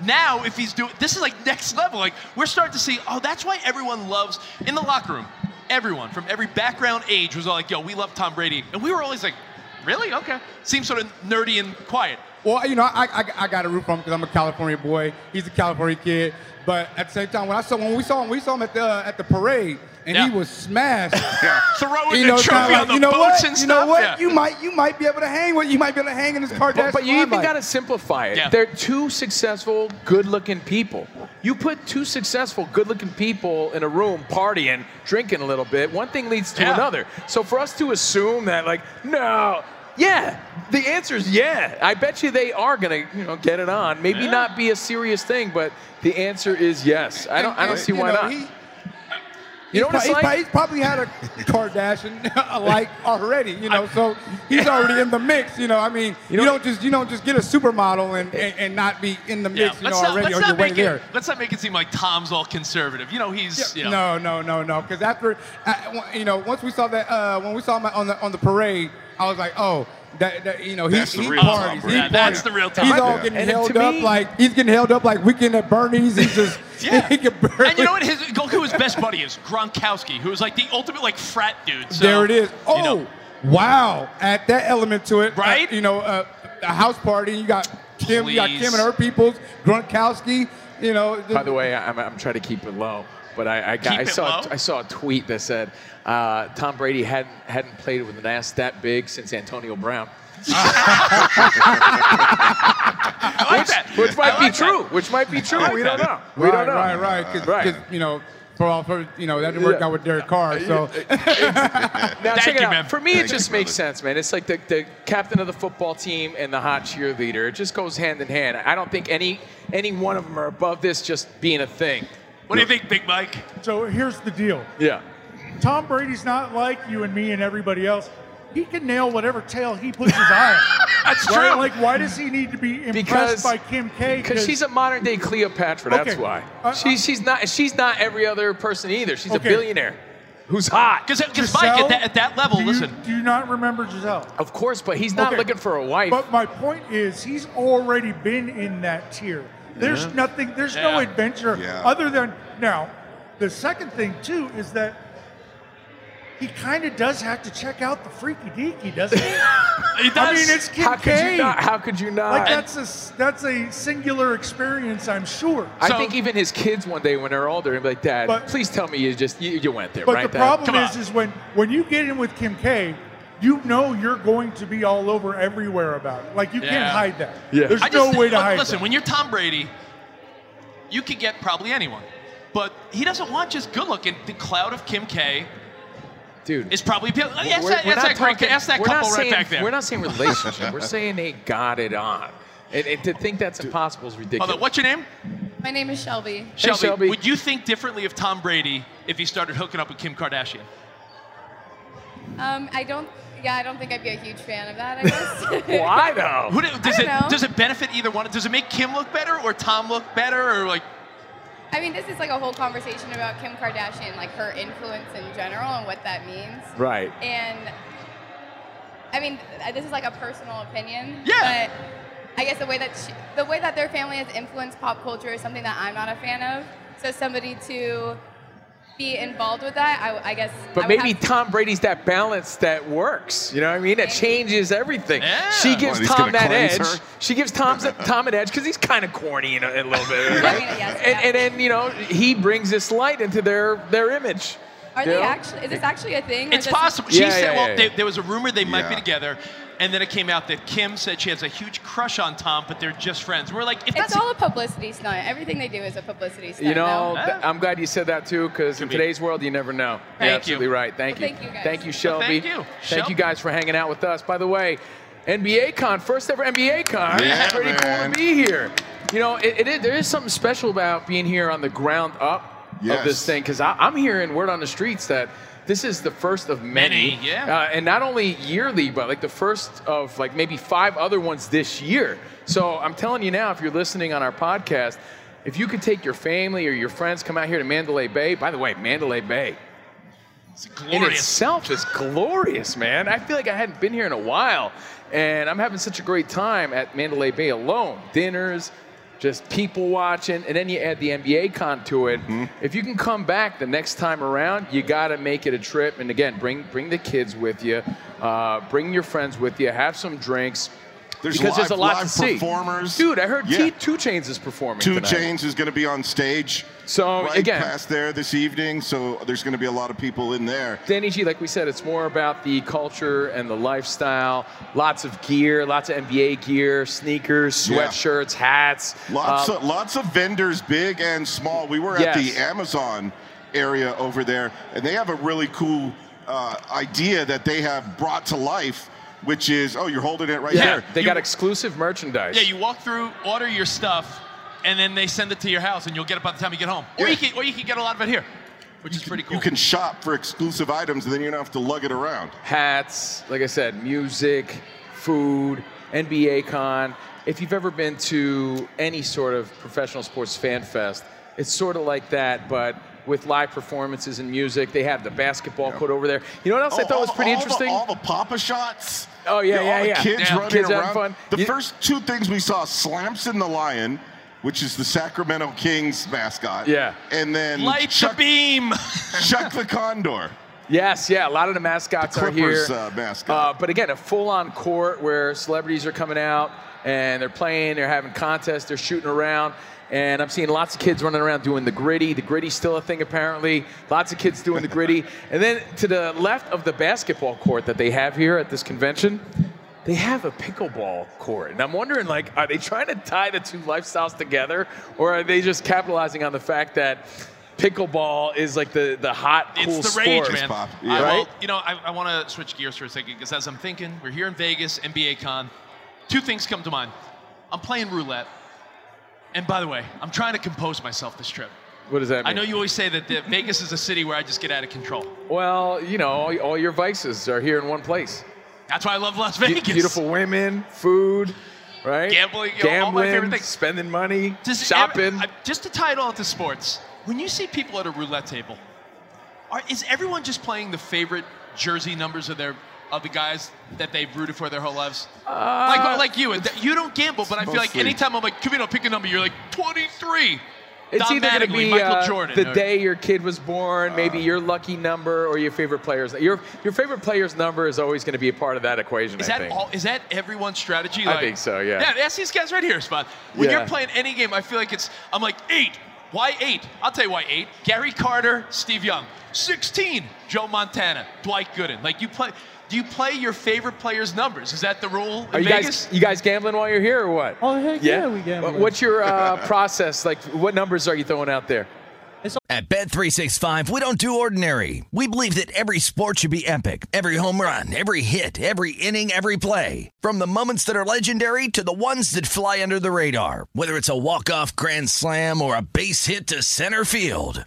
Now, if he's doing this is like next level. Like we're starting to see, oh, that's why everyone loves in the locker room. Everyone from every background age was all like, yo, we love Tom Brady, and we were always like, really? Okay. Seems sort of nerdy and quiet. Well, you know, I, I, I got to root for him because I'm a California boy. He's a California kid. But at the same time, when I saw when we saw him, we saw him at the uh, at the parade, and he was smashed. Throwing you know, kinda trophy like, on the you know boats what? and you know what? Yeah. You might you might be able to hang with you might be able to hang in this Kardashian. but, but you even got to simplify it. Yeah. They're two successful, good-looking people. You put two successful, good-looking people in a room partying, drinking a little bit. One thing leads to Yeah. another. So for us to assume that, like, no. Yeah, the answer is yeah. I bet you they are gonna, you know, get it on. Maybe Yeah. not be a serious thing, but the answer is yes. I don't, I don't see why know, not. He, You know what he's, it's pro- like? he's probably had a Kardashian like already, you know. So he's already in the mix, you know. I mean, you, know don't just you don't just get a supermodel and, and, and not be in the Yeah, mix, you know, let's not, already let's on your way make there. it. Let's not make it seem like Tom's all conservative. You know, he's you know. No, no, no, no. Because after, uh, you know, once we saw that, uh, when we saw him on the on the parade, I was like, oh, that, that you know, he, That's the he real parties. Tom he Brady. Yeah, that's parties. the real Tom. He's all getting And held up me- like he's getting held up like weekend at Bernie's. He's just Yeah. he can barely, And you know what? His look who his best buddy is Gronkowski, who is like the ultimate like frat dude. So, there it is. Oh, you know, wow! Add that element to it, uh, Right? you know, uh, a house party. You got Kim, you got Kim and her peoples, Gronkowski. You know, By the way, I'm, I'm trying to keep it low, but I I, got, I saw low? I saw a tweet that said uh, Tom Brady hadn't hadn't played with an ass that big since Antonio Brown. I like that. Which might I be like true. Which might be true. like we that. don't know. We right, don't know. right, right, because Right. you know, for all for you know that didn't work Yeah. out with Derek Carr. So Now Thank check it you, out. man. For me, Thank it you, just makes brother. sense, man. It's like the, the captain of the football team and the hot cheerleader. It just goes hand in hand. I don't think any any one of them are above this just being a thing. What do you think, Big Mike? So here's the deal. Yeah. Tom Brady's not like you and me and everybody else. He can nail whatever tail he puts his eye on. That's Right? true. Like, why does he need to be impressed Because- by Kim K? Because she's a modern day Cleopatra. That's Okay. why. Uh, she's she's not she's not every other person either. She's Okay. a billionaire who's hot. Because Mike at that, at that level, do you, listen. Do you not remember Gisele? Of course, but he's not Okay. looking for a wife. But my point is, he's already been in that tier. There's Yeah. nothing. There's no adventure Yeah. other than now. The second thing too is that he kind of does have to check out the freaky deaky, doesn't he? He does. I mean, it's Kim how could you not? How could you not? Like that's a s- that's a singular experience, I'm sure. I So- think even his kids one day when they're older, and be like, Dad, But- please tell me you just you, you went there, But right? the Dad?" problem Come is, on. is when when you get in with Kim K, you know you're going to be all over everywhere about it. Like you Yeah. can't hide that. Yeah. There's I no just- way to look, hide Listen, that. when you're Tom Brady, you could get probably anyone. But he doesn't want just good looking. The cloud of Kim K dude. is probably appealing. Ask we're- that, we're ask not that, great- talking- ask that we're not couple right saying- back there. We're not saying relationship. we're saying they got it on. And, and to think that's impossible is ridiculous. Hold on, what's your name? My name is Shelby. Shelby, Shelby. Would you think differently of Tom Brady if he started hooking up with Kim Kardashian? Um, I don't. Yeah, I don't think I'd be a huge fan of that. I guess. Why though? Who do- does I it don't know. does it benefit either one? Does it make Kim look better or Tom look better or like? I mean, this is like a whole conversation about Kim Kardashian, like her influence in general and what that means. Right. And I mean, this is like a personal opinion. Yeah. But I guess the way that she, the way that their family has influenced pop culture is something that I'm not a fan of. So somebody to be involved with that, I, I guess. But would maybe have- Tom Brady's that balance that works. You know what I mean? That changes everything. Yeah. She gives What, he's Tom that edge. her? She gives Tom's Tom an edge because he's kind of corny in a, a little bit. I mean, yes, and, yeah. and then you know he brings this light into their their image. Are you they know? actually? Is this actually a thing? It's possible. She Yeah, said, yeah, well, yeah, they- there was a rumor they might be together, and then it came out that Kim said she has a huge crush on Tom, but they're just friends. We're like, if It's that's all a publicity stunt. Everything they do is a publicity stunt. You know, th- I'm glad you said that too, because in be. today's world, you never know. Thank You're absolutely you. right. Thank Well, you. thank you, guys. Thank you, Well, Shelby. thank you. Thank Shel- you guys for hanging out with us. By the way, NBA Con, first ever NBA Con. Yeah, it's pretty cool to be here. You know, it, it is, there is something special about being here on the ground up of this thing, because I'm hearing word on the streets that this is the first of many. Many, yeah. Uh, and not only yearly, but like the first of like maybe five other ones this year. So I'm telling you now, if you're listening on our podcast, if you could take your family or your friends, come out here to Mandalay Bay. By the way, Mandalay Bay it's in itself is glorious, man. I feel like I hadn't been here in a while, and I'm having such a great time at Mandalay Bay alone. Dinners, just people watching, and then you add the NBA con to it. Mm-hmm. If you can come back the next time around, you got to make it a trip. And again, bring bring the kids with you, uh, bring your friends with you, have some drinks. There's because there's a lot live to see. performers. Dude, I heard Yeah. T- 2 Chainz is performing. Two tonight. Chains is going to be on stage. So, right again- past there this evening, so there's going to be a lot of people in there. Danny G, like we said, it's more about the culture and the lifestyle. Lots of gear, lots of NBA gear, sneakers, Yeah. sweatshirts, hats. Lots Um, of lots of vendors, big and small. We were at Yes. the Amazon area over there, and they have a really cool uh, idea that they have brought to life, which is oh, you're holding it right yeah, there. they You- got exclusive merchandise. Yeah, you walk through, order your stuff, and then they send it to your house, and you'll get it by the time you get home. Or Yeah. you can, or you can get a lot of it here. which is pretty cool. You can shop for exclusive items, and then you don't have to lug it around. hats, like I said, music, food, NBA con. If you've ever been to any sort of professional sports fan fest, it's sort of like that, but with live performances and music. They have the basketball court over there. You know what else I Oh, thought was pretty all the- interesting? all the Papa shots. Oh, yeah, You know, yeah, all the yeah. Kids Yeah. running Kids having around. fun. The You- first two things we saw: Slamson the Lion, which is the Sacramento Kings mascot. Yeah. And then Light Chuck, the beam. Chuck the Condor. Yes, yeah, a lot of the mascots The are here. Clippers, uh, mascot. Uh, but again, a full-on court where celebrities are coming out and they're playing, they're having contests, they're shooting around. And I'm seeing lots of kids running around doing the gritty. The gritty's still a thing apparently. Lots of kids doing the gritty. And then to the left of the basketball court that they have here at this convention, they have a pickleball court. And I'm wondering, like, are they trying to tie the two lifestyles together, or are they just capitalizing on the fact that pickleball is like the, the hot, cool It's the rage, sport? man. Pop. I- Yeah. well, Right? you know, I, I want to switch gears for a second because as I'm thinking, we're here in Vegas, NBA Con. Two things come to mind. I'm playing roulette, and by the way, I'm trying to compose myself this trip. What does that mean? I know you always say that the, Vegas is a city where I just get out of control. Well, you know, all, all your vices are here in one place. That's why I love Las Be- Vegas. Beautiful women, food, right? Gambling, know, all my Gambling, favorite things. spending money, Does shopping. every- just to tie it all to sports, when you see people at a roulette table, are, is everyone just playing the favorite jersey numbers of their of the guys that they've rooted for their whole lives? like like you, you don't gamble, but I feel like anytime I'm like, Camino, pick a number, you're like 23. it's Don either going to be uh, Jordan. the or- day your kid was born, maybe your lucky number, or your favorite player's. Your your favorite player's number is always going to be a part of that equation. Is I that all? Is that everyone's strategy? Like, I think so, yeah. Yeah, ask these guys right here, Spot. When Yeah. you're playing any game, I feel like it's. I'm like eight. Why eight? I'll tell you why eight. Gary Carter, Steve Young. Sixteen. Joe Montana, Dwight Gooden. Like you play. Do you play your favorite player's numbers? Is that the rule in Are you Vegas? guys you guys gambling while you're here or what? Oh heck yeah, we gamble. What's your uh, process? Like, what numbers are you throwing out there? At Bet365, we don't do ordinary. We believe that every sport should be epic. Every home run, every hit, every inning, every play. From the moments that are legendary to the ones that fly under the radar. Whether it's a walk-off grand slam or a base hit to center field.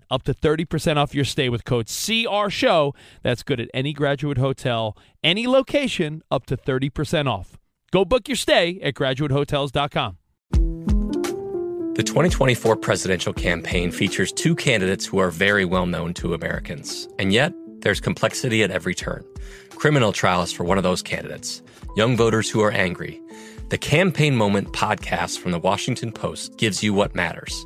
up to 30% off your stay with code CR Show. That's good at any graduate hotel, any location, up to 30% off. Go book your stay at graduatehotels.com. The 2024 presidential campaign features two candidates who are very well known to Americans. And yet, there's complexity at every turn. Criminal trials for one of those candidates, young voters who are angry. The Campaign Moment podcast from the Washington Post gives you what matters.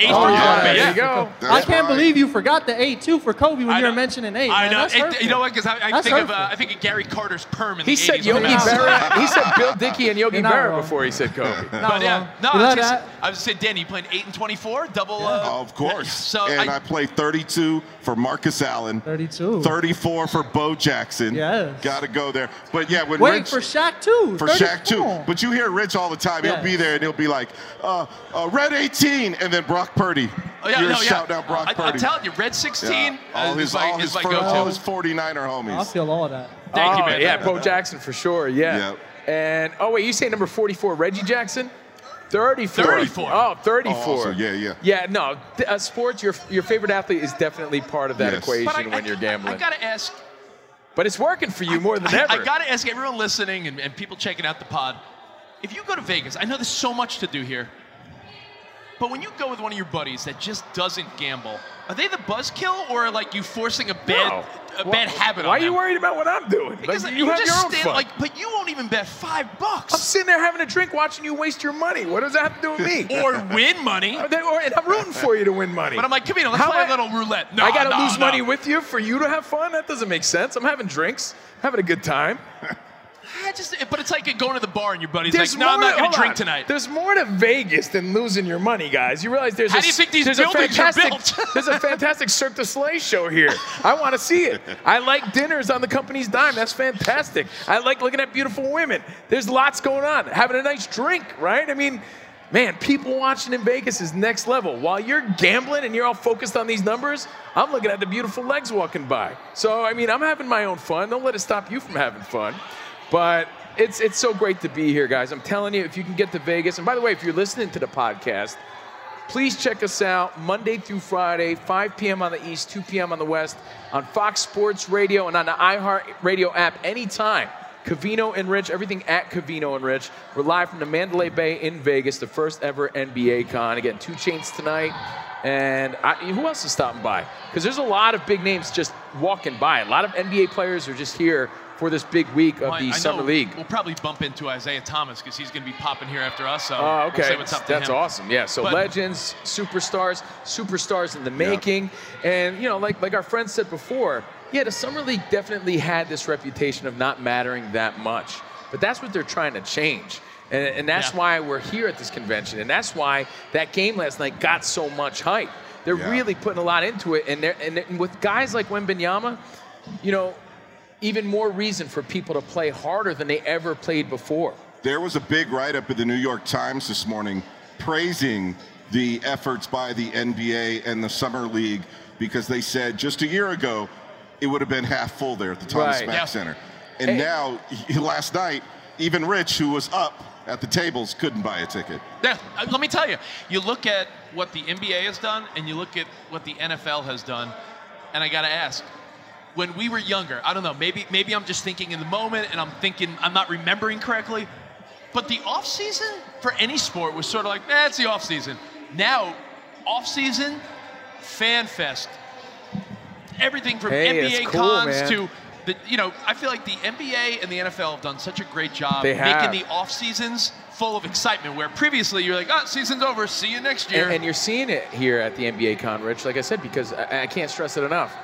Eight Oh, for yeah, Kobe, there yeah. you go. I can't right. believe you forgot the eight too for Kobe when you were know. mentioning eight. I man. know. It- you know what? Because I, I That's think of uh. I think of Gary Carter's perm in He the said 80s. Yogi on the mound. Berra. He said Bill Dickey and Yogi Berra wrong. before he said Kobe. Not But yeah, no, I was, just. I was saying, Danny, you playing eight and twenty-four, double. Uh, of course. So and I, I, play 32 for Marcus Allen. 32. 34 for Bo Jackson. Yes. Got to go there. But yeah, when Wait Rich, for Shaq too. for Shaq too. But you hear Rich all the time. He'll be there and he'll be like, uh, uh, "Red 18," and then Brock Purdy. oh, yeah, You're no, yeah. shouting out Brock I, Purdy. I'm telling you, Red 16 Yeah. all his, is my, all is his, my go-to. all his 49er homies. I homies. feel all of that. Thank you, Oh, man. Yeah, Bo Jackson for sure. Yeah. Yep. And oh wait, you say number 44, Reggie Jackson? 34. 34. Oh, 34. Oh, so yeah, yeah. Yeah, no. th- Uh, sports, your your favorite athlete is definitely part of that Yes. equation I- when I- you're gambling. I gotta ask. but it's working for you more than I, ever. I gotta ask everyone listening and, and people checking out the pod. If you go to Vegas, I know there's so much to do here. But when you go with one of your buddies that just doesn't gamble, are they the buzzkill or like you forcing a bad No. a Why- bad habit Why are you worried about what I'm doing? Because Like, you, you have just your own stand fun. like, but you won't even bet five bucks. I'm sitting there having a drink, watching you waste your money. What does that have to do with me? or win money. Or and I'm rooting for you to win money. But I'm like, Camino, let's How play I- a little roulette. No, I got to no, lose no. money with you for you to have fun? That doesn't make sense. I'm having drinks, having a good time. I just, but it's like going to the bar and your buddy's There's like, no, I'm not going to drink on. tonight. There's more to Vegas than losing your money, guys. You realize there's How a do you think these there's a buildings are fantastic, built? there's a fantastic Cirque du Soleil show here. I want to see it. I like dinners on the company's dime. That's fantastic. I like looking at beautiful women. There's lots going on. Having a nice drink, right? I mean, man, people watching in Vegas is next level. While you're gambling and you're all focused on these numbers, I'm looking at the beautiful legs walking by. So, I mean, I'm having my own fun. Don't let it stop you from having fun. But it's it's so great to be here, guys. I'm telling you, if you can get to Vegas, and by the way, if you're listening to the podcast, please check us out Monday through Friday, 5 p.m. on the East, 2 p.m. on the West, on Fox Sports Radio and on the iHeart Radio app anytime. Covino and Rich, everything at Covino and Rich. We're live from the Mandalay Bay in Vegas, the first ever NBA con. Again, 2 Chainz tonight. And I, who else is stopping by? Because there's a lot of big names just walking by. A lot of NBA players are just here for this big week of Well, the I Summer know League. We'll probably bump into Isaiah Thomas because he's going to be popping here after us. So Oh, we'll okay. say what's up to That's him. awesome. Yeah. So But- legends, superstars, superstars in the making, and you know, like like our friend said before, yeah, the summer league definitely had this reputation of not mattering that much, but that's what they're trying to change. And, and that's Yeah. why we're here at this convention, and that's why that game last night got so much hype. They're Yeah. really putting a lot into it, and, they're, and, and with guys like Wembanyama, you know, even more reason for people to play harder than they ever played before. There was a big write up in the New York Times this morning praising the efforts by the NBA and the Summer League because they said just a year ago it would have been half full there at the Thomas Right. Mack Yeah. Center. And Hey. now, last night, even Rich, who was up at the tables, couldn't buy a ticket. Yeah, uh, let me tell you. You look at what the NBA has done, and you look at what the NFL has done, and I got to ask. When we were younger, I don't know. Maybe maybe I'm just thinking in the moment, and I'm thinking I'm not remembering correctly. But the off season for any sport was sort of like, eh, it's the off season. Now, off season, fan fest, everything from Hey, NBA cool, cons man. to the, you know, I feel like the NBA and the NFL have done such a great job making the off seasons full of excitement. Where previously you're like, oh, season's over, see you next year. And, and you're seeing it here at the NBA Con, Rich, like I said, because I, I can't stress it enough.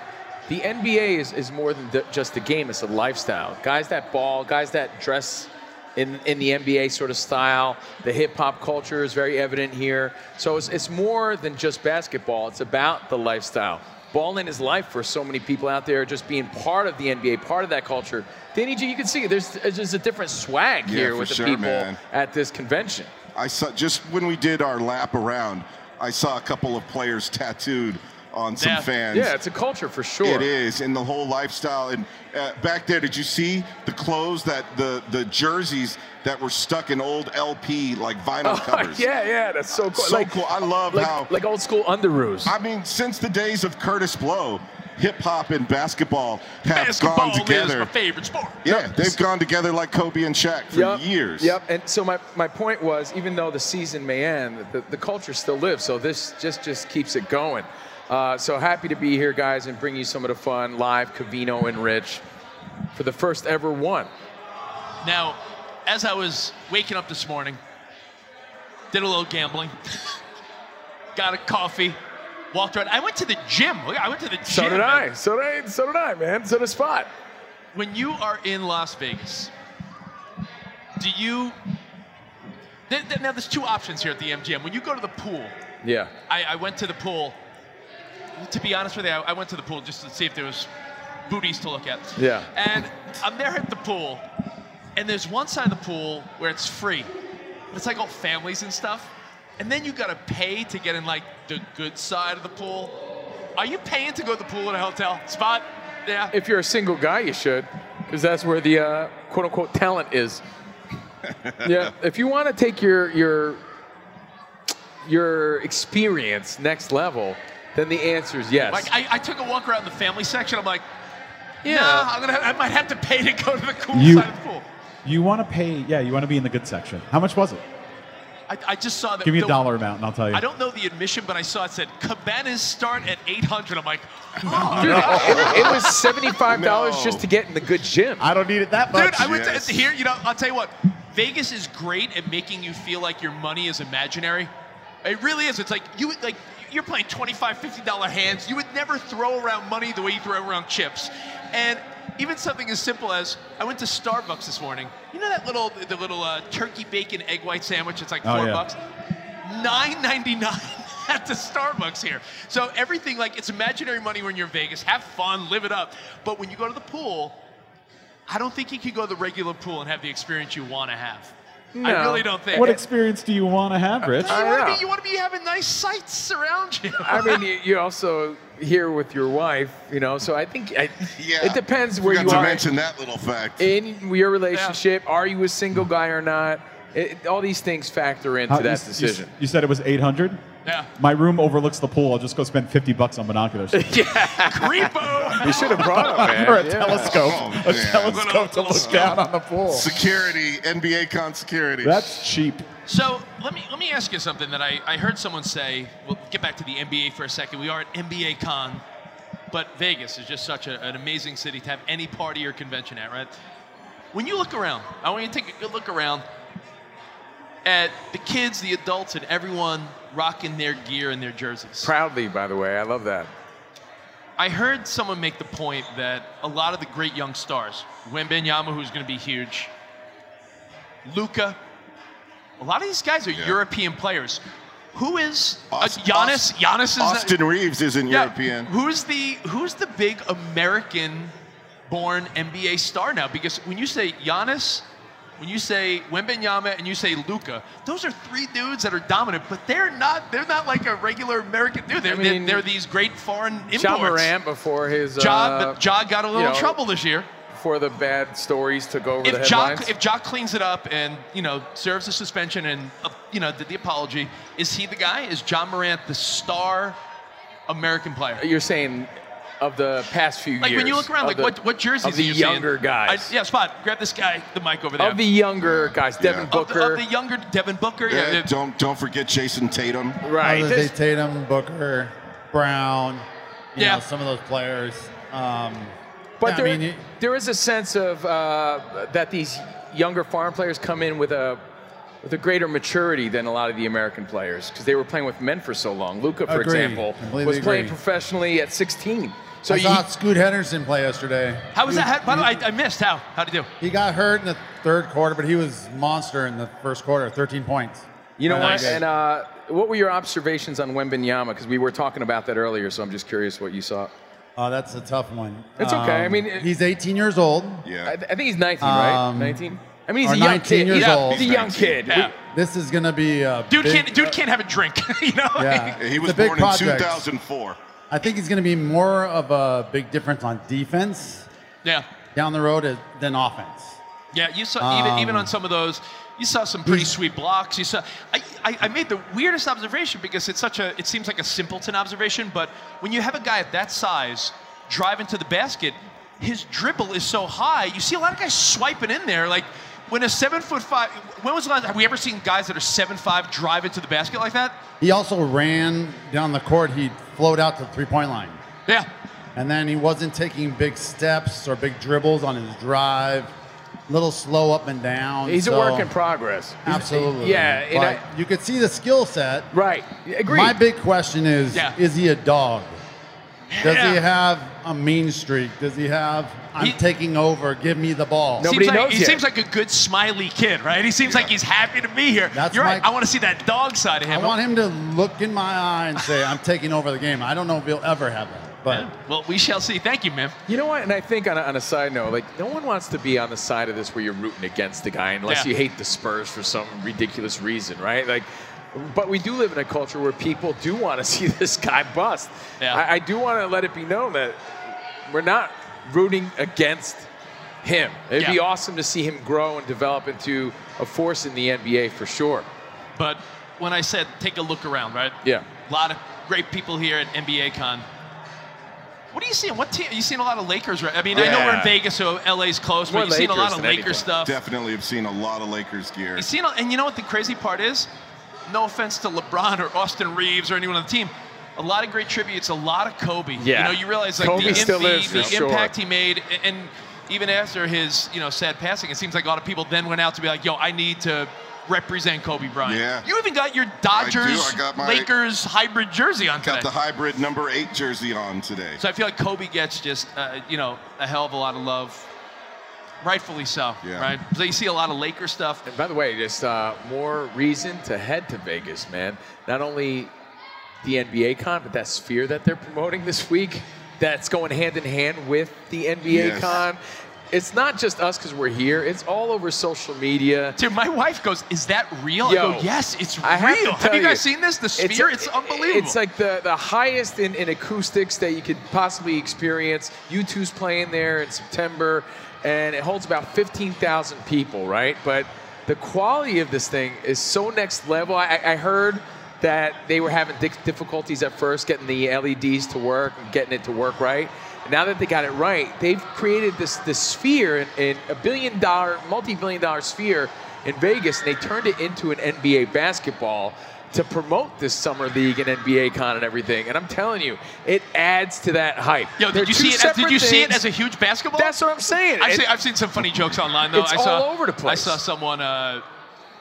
The NBA is, is more than the, just a game, it's a lifestyle. Guys that ball, guys that dress in, in the NBA sort of style, the hip hop culture is very evident here. So it's, it's more than just basketball, it's about the lifestyle. Balling is life for so many people out there, just being part of the NBA, part of that culture. Danny G, you can see. There's, there's a different swag Yeah, here with the sure, people man. at this convention. I saw just when we did our lap around, I saw a couple of players tattooed on some Yeah. fans. Yeah, it's a culture for sure. It is, and the whole lifestyle. And uh, back there, did you see the clothes that the the jerseys that were stuck in old LP like vinyl covers? Oh, yeah, yeah, that's so cool. So like, cool. I love like, how like old school underoos. I mean, since the days of Kurtis Blow, hip hop and basketball have Basketball gone is my favorite sport. Yeah, they've gone together like Kobe and Shaq for Yep, years. Yep. And so my, my point was, even though the season may end, the, the culture still lives. So this just just keeps it going. Uh, so happy to be here, guys, and bring you some of the fun live, Covino and Rich, for the first ever one. Now, as I was waking up this morning, did a little gambling, got a coffee, walked around. I went to the gym. I went to the gym. So did man. I. So did I. So did I, man. So did Spot. When you are in Las Vegas, do you? th- th- Now, there's two options here at the MGM. When you go to the pool, Yeah. I, I went to the pool. To be honest with you, I, I went to the pool just to see if there was booties to look at. Yeah. And I'm there at the pool, and there's one side of the pool where it's free. But it's like all families and stuff. And then you gotta pay to get in like the good side of the pool. Are you paying to go to the pool in a hotel spot? Yeah. If you're a single guy, you should, because that's where the uh, quote unquote talent is. yeah. If you want to take your your your experience next level, then the answer is yes. Like I, I took a walk around the family section. I'm like, Yeah. yeah, I'm gonna. I might have to pay to go to the cool You- side of the pool. You want to pay? Yeah, you want to be in the good section. How much was it? I, I just saw that. Give me a the- dollar amount, and I'll tell you. I don't know the admission, but I saw it said cabanas start at 800. I'm like, Dude, it, it was seventy-five dollars just to get in the good gym. I don't need it that much. Dude, I went to here. You know, I'll tell you what. Vegas is great at making you feel like your money is imaginary. It really is. It's like you like you're playing $25, 50 dollar hands. You would never throw around money the way you throw around chips. And even something as simple as I went to Starbucks this morning. You know that little the little uh, turkey bacon egg white sandwich? It's like Oh, four yeah. bucks. 9.99 at the Starbucks here. So everything like it's imaginary money when you're in Vegas. Have fun, live it up. But when you go to the pool, I don't think you can go to the regular pool and have the experience you want to have. I really don't think. What experience do you want to have, Rich? you want to be you want to be having nice sights around you. I mean, you, you also here with your wife, you know. So I think I, it depends where Forgot you to are to mention that little fact. in your relationship. Are you a single guy or not? It, all these things factor into How- that you, you- decision. You, said it was 800? Yeah. My room overlooks the pool. I'll just go spend 50 bucks on binoculars. yeah. Creepo. You should have brought him, man. or a Yeah. telescope. Oh, a man. telescope to look down on the pool. Security, NBA con security. That's cheap. So let me let me ask you something that I, I heard someone say. We'll get back to the NBA for a second. We are at NBA Con, but Vegas is just such a, an amazing city to have any party or convention at, right? When you look around, I want you to take a good look around at the kids, the adults, and everyone rocking their gear and their jerseys. Proudly, by the way, I love that. I heard someone make the point that a lot of the great young stars, Wembanyama, who's going to be huge, Luka, a lot of these guys are European players. Who is uh, Giannis? Giannis is not- Austin Reaves isn't Yeah, European. Who's the Who's the big American-born NBA star now? Because when you say Giannis, when you say Wembanyama, and you say Luka, those are three dudes that are dominant, but they're not. They're not like a regular American dude. They're, I mean, they're, they're these great foreign imports. Ja Morant before his Ja, uh, Ja got a little you know, trouble this year. before the bad stories took over the If Ja, headlines. if Ja cleans it up and you know serves a suspension and uh, you know did the apology, is he the guy? Is Ja Morant the star American player? You're saying of the past few Like years. Like when you look around, like the- what what jerseys of the are you seeing? younger guys. I, yeah, spot. Grab this guy, the mic over there. Of the younger guys, Devin Of the- Booker. Of the, younger Devin Booker. Yeah, Yeah, don't don't forget Jayson Tatum. Right. Other than Tatum, Booker, Brown, you Yeah. know, some of those players. Um, But yeah, there, I mean, there is a sense of uh, that these younger farm players come in with a with a greater maturity than a lot of the American players because they were playing with men for so long. Luka, for Agree. example, Completely was playing agree. professionally at 16. So I you, saw Scoot Henderson play yesterday. How was He that? How, by the way, I, I missed. How? How'd he do? He got hurt in the third quarter, but he was monster in the first quarter. 13 points. you know Yeah, what? that And uh, what were your observations on Wembanyama? Because we were talking about that earlier, so I'm just curious what you saw. Oh, that's a tough one. It's okay. I Um, mean, it- he's 18 years old. Yeah. I, I think he's 19, right? Um, 19. I mean, he's a young 19 kid. years he's, a- old. he's a young kid. Yeah. This is going to be a Dude big, can't dude can't have a drink. you know. Yeah. He was born in 2004. I think he's going to be more of a big difference on defense Yeah. down the road than offense. Yeah, you saw even even Um, on some of those, you saw some pretty sweet blocks. You saw I, I, I made the weirdest observation because it's such a it seems like a simpleton observation, but when you have a guy at that size driving to the basket, his dribble is so high. You see a lot of guys swiping in there. Like when a seven foot five when was the last have we ever seen guys that are seven five drive into the basket like that? He also ran down the court. He'd float out to the three point line. Yeah. And then he wasn't taking big steps or big dribbles on his drive. Little slow up and down. He's so- a work in progress. He's- Absolutely. Yeah. But I- you could see the skill set. right. Agree. My big question is: Yeah. Is he a dog? Does he have a mean streak? Does he have? I'm He- taking over. Give me the ball. Nobody seems like, knows he yet. seems like a good smiley kid, right? He seems like he's happy to be here. That's You're right. I want to see that dog side of him. I want him to look in my eye and say, "I'm taking over the game." I don't know if he'll ever have that, but Yeah. Well, we shall see. Thank you, man. You know what? And I think on a, on a side note, like no one wants to be on the side of this where you're rooting against the guy unless Yeah. you hate the Spurs for some ridiculous reason, right? Like, but we do live in a culture where people do want to see this guy bust. Yeah. I, I do want to let it be known that we're not rooting against him. It'd be awesome to see him grow and develop into a force in the NBA for sure. But when I said take a look around, right? Yeah. A lot of great people here at NBA Con. What are you seeing? What team? Are You seeing a lot of Lakers, right? I mean, I know we're in Vegas, so LA's close, More but you've seen a lot of than Lakers anything. stuff. Definitely have seen a lot of Lakers gear. You seen, and you know what the crazy part is? No offense to LeBron or Austin Reaves or anyone on the team. A lot of great tributes, a lot of Kobe. Yeah. You know, you realize like Kobe the, still the, lives, the for sure. impact he made, and even after his you know sad passing, it seems like a lot of people then went out to be like, "Yo, I need to represent Kobe Bryant." Yeah. You even got your I do. Dodgers I got my- Lakers hybrid jersey on Got today. the hybrid number eight jersey on today. so I feel like Kobe gets just uh, you know a hell of a lot of love, rightfully so. Yeah. Right. So you see a lot of Laker stuff. And by the way, just uh, more reason to head to Vegas, man. Not only the NBA con, but that sphere that they're promoting this week, that's going hand in hand with the NBA Yes. con. It's not just us because we're here. It's all over social media. Dude, my wife goes, "Is that real?" Yo, I go, "Yes, it's I have real." Have, tell you guys you, seen this? The it's- sphere? It's, unbelievable. It's like the, the highest in, in acoustics that you could possibly experience. U2's playing there in September, and it holds about 15,000 people, right? But the quality of this thing is so next level. I, I heard that they were having difficulties at first getting the LEDs to work and getting it to work right. And now that they got it right, they've created this this sphere in, a billion dollar, multi-billion dollar sphere in Vegas, and they turned it into an NBA basketball to promote this summer league and NBA con and everything. And I'm telling you, it adds to that hype. Yo, did you see it? As, did you see it as a huge basketball? That's what I'm saying. I've, It- seen, I've seen some funny jokes online though. It's I saw, all over the place. I saw someone. Uh,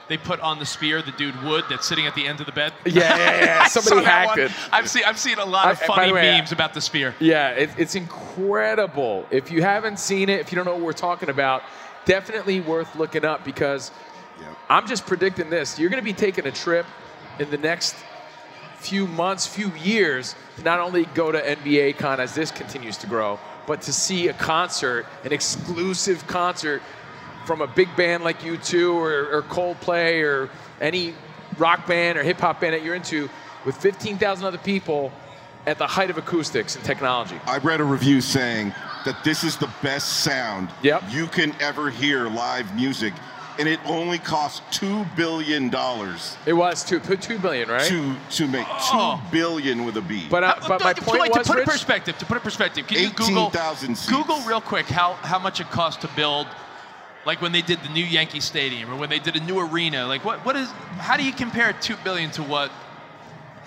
they put on the sphere the dude Wood that's sitting at the end of the bed. Yeah, yeah, yeah. I saw Somebody hacked it. I've seen. I've seen a lot of I- funny way, memes about the sphere. Yeah, it, it's incredible. If you haven't seen it, if you don't know what we're talking about, definitely worth looking up because I'm just predicting this. You're going to be taking a trip in the next few months, few years, to not only go to NBA Con as this continues to grow, but to see a concert, an exclusive concert from a big band like U2 or, or Coldplay or any rock band or hip hop band that you're into with 15,000 other people at the height of acoustics and technology. I read a review saying that this is the best sound Yep. you can ever hear live music, and it only cost two billion dollars It was two, put two billion, right? to to make Oh. two billion with a B. But uh, Uh, but my point like, was, to put Rich, in perspective, to put in perspective, can you Google seats. Google real quick how how much it cost to build, like when they did the new Yankee Stadium or when they did a new arena. Like what what is how do you compare two billion to what?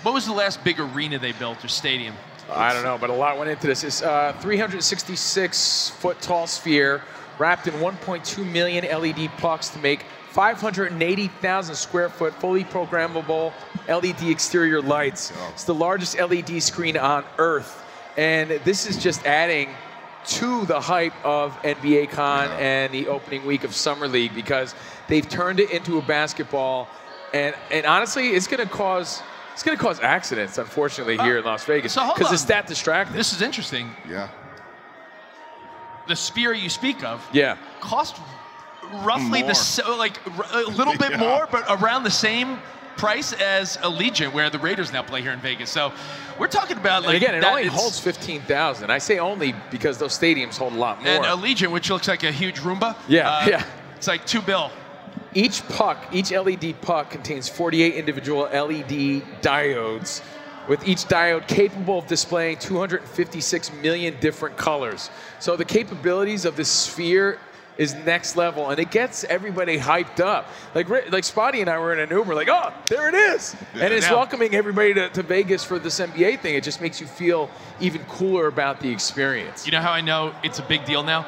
What was the last big arena they built or stadium? I don't know, but a lot went into this. It's a 366 foot tall sphere wrapped in 1.2 million LED pucks to make 580,000 square foot fully programmable LED exterior lights. Oh, it's the largest LED screen on Earth. And this is just adding to the hype of NBA Con and the opening week of Summer League because they've turned it into a basketball. And, and honestly, it's going to cause. It's going to cause accidents, unfortunately, uh, here in Las Vegas because on. it's that distracting. This is interesting. Yeah. The sphere you speak of Yeah. cost roughly More. the so like r- a little bit Yeah. more, but around the same price as Allegiant, where the Raiders now play here in Vegas. So we're talking about like and again, it that only holds 15,000. I say only because those stadiums hold a lot more. and Allegiant, which looks like a huge Roomba. Yeah, uh, yeah. It's like two bill. Each puck, each LED puck contains 48 individual LED diodes, with each diode capable of displaying 256 million different colors. So the capabilities of this sphere is next level, and it gets everybody hyped up. Like like Spotty and I were in an Uber, like, oh, there it is, and it's Yeah. welcoming everybody to, to Vegas for this NBA thing. It just makes you feel even cooler about the experience. You know how I know it's a big deal now?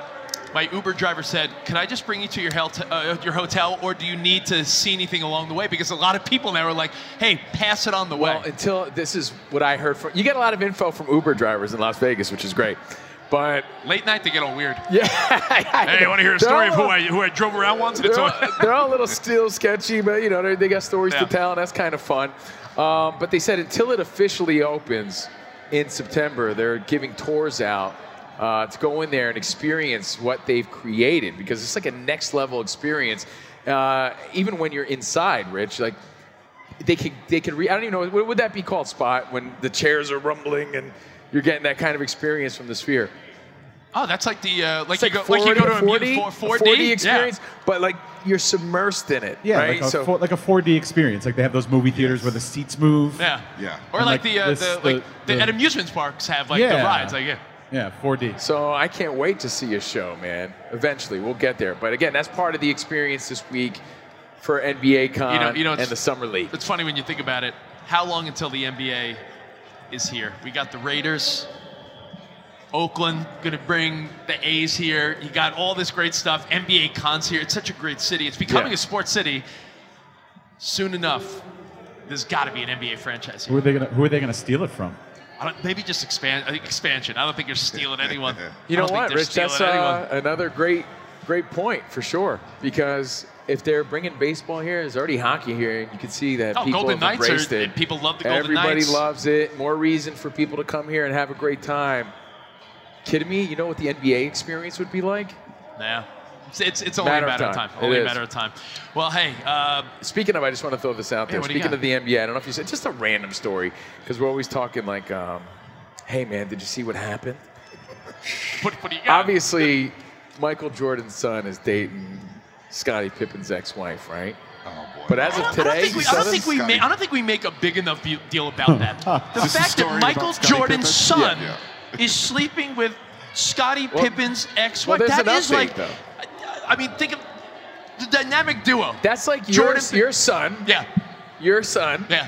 My Uber driver said, "Can I just bring you to your, uh, your hotel, or do you need to see anything along the way?" Because a lot of people now are like, "Hey, pass it on the way." Well, until this is what I heard from you get a lot of info from Uber drivers in Las Vegas, which is great. But Late night, they get all weird. Yeah. hey, want to hear a story of who I who I drove around once? And it's they're, all, all, they're all a little still sketchy, but you know they, they got stories Yeah. to tell, and that's kind of fun. Um, but they said until it officially opens in September, they're giving tours out uh, to go in there and experience what they've created because it's like a next level experience. Uh, even when you're inside, Rich, like they could they could re- I don't even know what would that be called spot when the chairs are rumbling and you're getting that kind of experience from the sphere. Oh, that's like the uh, like It's you like go like you go to a 40, mu- 4, 4D 4D experience, but like you're submersed in it, Yeah, right? like, a so four, like a 4D experience. Like they have those movie theaters where the seats move. Yeah. Yeah. Or like, like, the, uh, this- the, the- like the, the- at amusement parks have like the rides like yeah. Yeah, 4D. So I can't wait to see a show, man. Eventually, we'll get there. But again, that's part of the experience this week for NBA Con You know, you know, and it's- the Summer League. It's funny when you think about it. How long until the NBA is here? We got the Raiders. Oakland going to bring the A's here. You got all this great stuff. NBA cons here. It's such a great city. It's becoming Yeah. a sports city. Soon enough, there's got to be an NBA franchise here. Who are they gonna Who are they gonna steal it from? I don't, maybe just expand. I think expansion. I don't think you're stealing anyone. You know don't think what, they're Rich? stealing That's uh, another great, great point for sure. Because if they're bringing baseball here, there's already hockey here, and you can see that Oh, people Golden have Knights are- embraced it. people love the Golden knights. Everybody Knights. loves it. More reason for people to come here and have a great time. Kidding me? You know what the NBA experience would be like? Yeah. It's, it's, it's only Matter a matter of time. time. Only a matter of time. Well, hey, uh, Speaking of, I just want to throw this out there. what do Speaking of the NBA, I don't know if you said just a random story because we're always talking like, um, "Hey man, did you see what happened?" what, what do you got? Obviously, Michael Jordan's son is dating Scottie Pippen's ex-wife, right? Oh boy. But as of don't, I don't today, think we, I don't think we make, I don't think we make a big enough deal about that. The This fact that Michael Jordan's Pippen? son Yeah, is sleeping with Scottie Well- Pippen's ex-wife. there's that an is update, like, though. I mean, think of the dynamic duo. That's like Jordan- your, your son, Yeah, your son, yeah.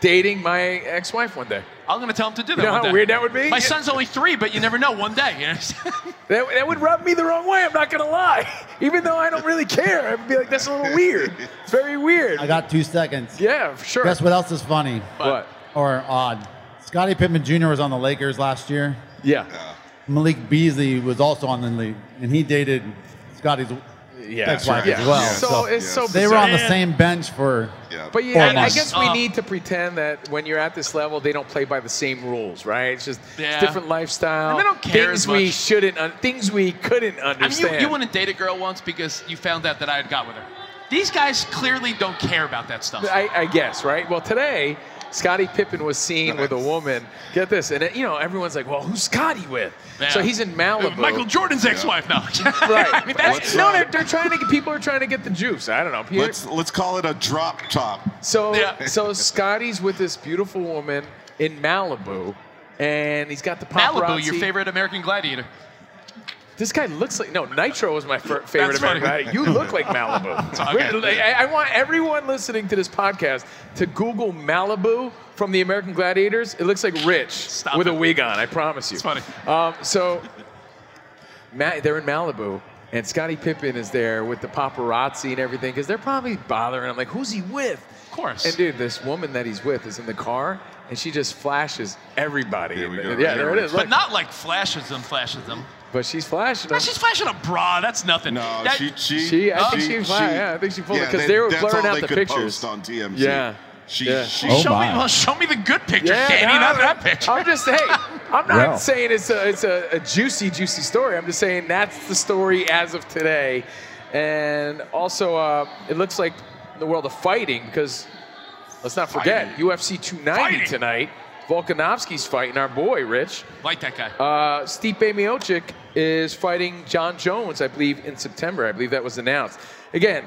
dating my ex-wife one day. I'm gonna tell him to do that. You know one how day. weird that would be? My Yeah. son's only three, but you never know. One day, you know? That, that would rub me the wrong way. I'm not gonna lie. Even though I don't really care, I'd be like, "That's a little weird. It's very weird." I got two seconds. yeah, for sure. Guess what else is funny What? or odd? Scottie Pippen Jr. was on the Lakers last year. Yeah. Malik Beasley was also on the league, and he dated Scottie's Yeah, ex-wife yeah. as well. So, So it's so they were on the same bench for. Yeah. But yeah, I, I guess we need to pretend that when you're at this level, they don't play by the same rules, right? It's just it's different lifestyle. And they don't care things as we shouldn't, un- things we couldn't I mean, understand. you, you wouldn't date a girl once because you found out that I had got with her. These guys clearly don't care about that stuff. I, I guess, right? Well, today, Scottie Pippen was seen with a woman. Get this, and it, you know, everyone's like, "Well, who's Scottie with?" Yeah. So he's in Malibu. Michael Jordan's ex-wife now. Right. I mean, that's, no, they're, they're trying to get people are trying to get the juice. I don't know. Here- Let's let's call it a drop top. So Yeah. so Scottie's with this beautiful woman in Malibu, and he's got the paparazzi. Malibu, your favorite American gladiator. This guy looks like no. Nitro was my fir- favorite That's American funny. You look like Malibu. okay. I, I want everyone listening to this podcast to Google Malibu from the American Gladiators. It looks like Rich Stop with it. a wig on. I promise you. It's funny. Um, so Ma- they're in Malibu, and Scottie Pippen is there with the paparazzi and everything because they're probably bothering him. Like, who's he with? Of course. And dude, this woman that he's with is in the car, and she just flashes everybody. Here we go. Yeah, there it is. but Look. not like flashes them, flashes them. But she's flashing. Man, them. she's flashing a bra. That's nothing. No, That- she she She- I think she, she- yeah, I think she pulled it yeah, 'cause they were blurring out the could pictures. Post on TMZ. Yeah. She Yeah. she Oh, show me, my. well, show me the good picture, Yeah, Danny, no, not that picture. I'm just hey, I'm not Well. saying it's a it's a, a juicy juicy story. I'm just saying that's the story as of today, and also uh, it looks like the world of fighting because let's not forget Fighting. UFC 290 Fighting. tonight. Volkanovski's fighting our boy Rich. like that guy. Uh, Stipe Miocic is fighting Jon Jones, I believe, in September. I believe that was announced. Again,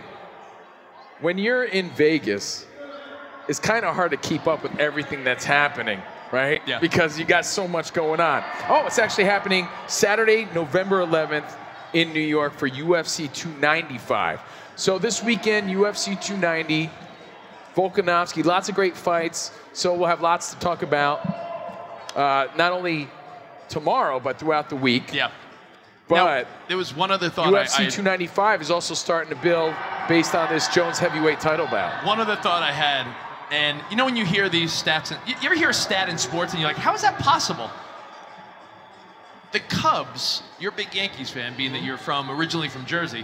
when you're in Vegas, it's kind of hard to keep up with everything that's happening, right? Yeah. Because you got so much going on. Oh, it's actually happening Saturday, November 11th in New York for UFC 295. So this weekend, UFC 290, Volkanovski, lots of great fights. So we'll have lots to talk about, uh, not only tomorrow, but throughout the week. yeah. But Now, there was one other thought. UFC I, I, 295 is also starting to build based on this Jones heavyweight title bout. one other thought I had, and you know when you hear these stats, and, you, you ever hear a stat in sports and you're like, how is that possible? The Cubs, you're a big Yankees fan, being that you're from originally from Jersey.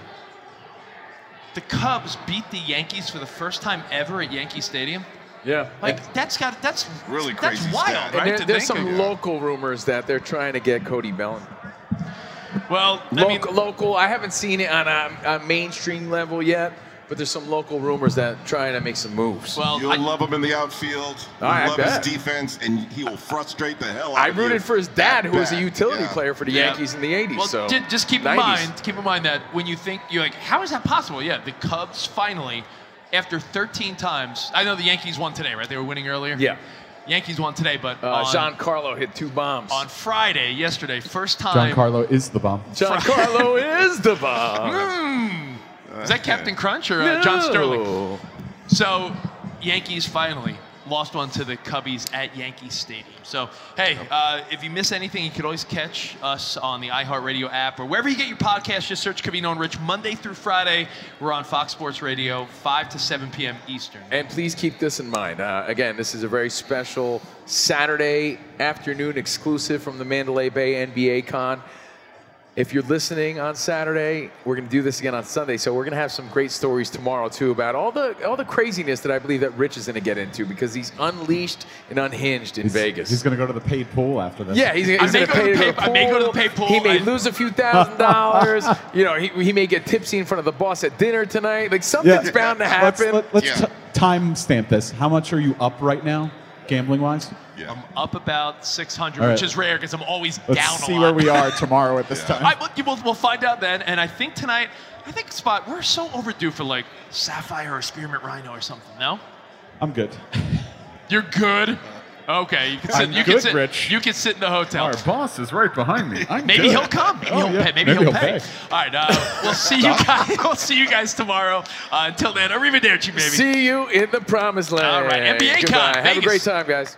The Cubs beat the Yankees for the first time ever at Yankee Stadium. Yeah. Like that's got that's Really crazy. that's crazy wild, stat. right? And there- there's some of. local rumors that they're trying to get Cody Bellinger. Well, I Local, mean, local. I haven't seen it on a, a mainstream level yet, but there's some local rumors that trying to make some moves. Well, You'll love him in the outfield. I You'll love his defense, and he will frustrate the hell out I of you. rooted for his dad, who was a utility Yeah. player for the Yeah. Yankees in the 80s. Well, so ju- just keep in 90s. mind, keep in mind that when you think you're like, how is that possible? Yeah, the Cubs finally, after 13 times, I know the Yankees won today, right? They were winning earlier. Yeah. Yankees won today, but Uh, on, Giancarlo hit two bombs. on Friday, yesterday, first time. Giancarlo is the bomb. Giancarlo is the bomb. Hmm. Is that Captain Crunch or uh, John Sterling? So, Yankees finally lost one to the Cubbies at Yankee Stadium. So, hey, uh, if you miss anything, you can always catch us on the iHeartRadio app or wherever you get your podcast. Just search Covino and Rich Monday through Friday. We're on Fox Sports Radio, 5 to 7 p.m. Eastern. And please keep this in mind. Uh, again, this is a very special Saturday afternoon exclusive from the Mandalay Bay NBA Con. If you're listening on Saturday, we're going to do this again on Sunday. So we're going to have some great stories tomorrow too about all the all the craziness that I believe that Rich is going to get into because he's unleashed and unhinged in Vegas. He's going to go to the paid pool after this. Yeah, he's, he's may going go to pay the to pay- I may go to the pay pool. He may I- lose a few thousand dollars. you know, he, he may get tipsy in front of the boss at dinner tonight. Like something's bound to happen. Let's, let, us time stamp this. How much are you up right now, gambling wise? I'm up about 600, All right. which is rare because I'm always down. Let's down see a lot. where we are tomorrow at this time. I, we'll, we'll, we'll find out then. And I think tonight, I think Spot, we're so overdue for like Sapphire or Spearmint Rhino or something. No, I'm good. you're good. Okay, you can sit. I'm you can good, sit. Rich. You can sit in the hotel. Our boss is right behind me. I'm maybe good. he'll come. Maybe Oh, he'll yeah. pay. Maybe, he'll, pay. pay. All right. Uh, we'll see you guys. We'll see you guys tomorrow. Uh, until then, arrivederci, baby. See you in the promised land. All right, NBA Goodbye. Con, Have a great time, guys.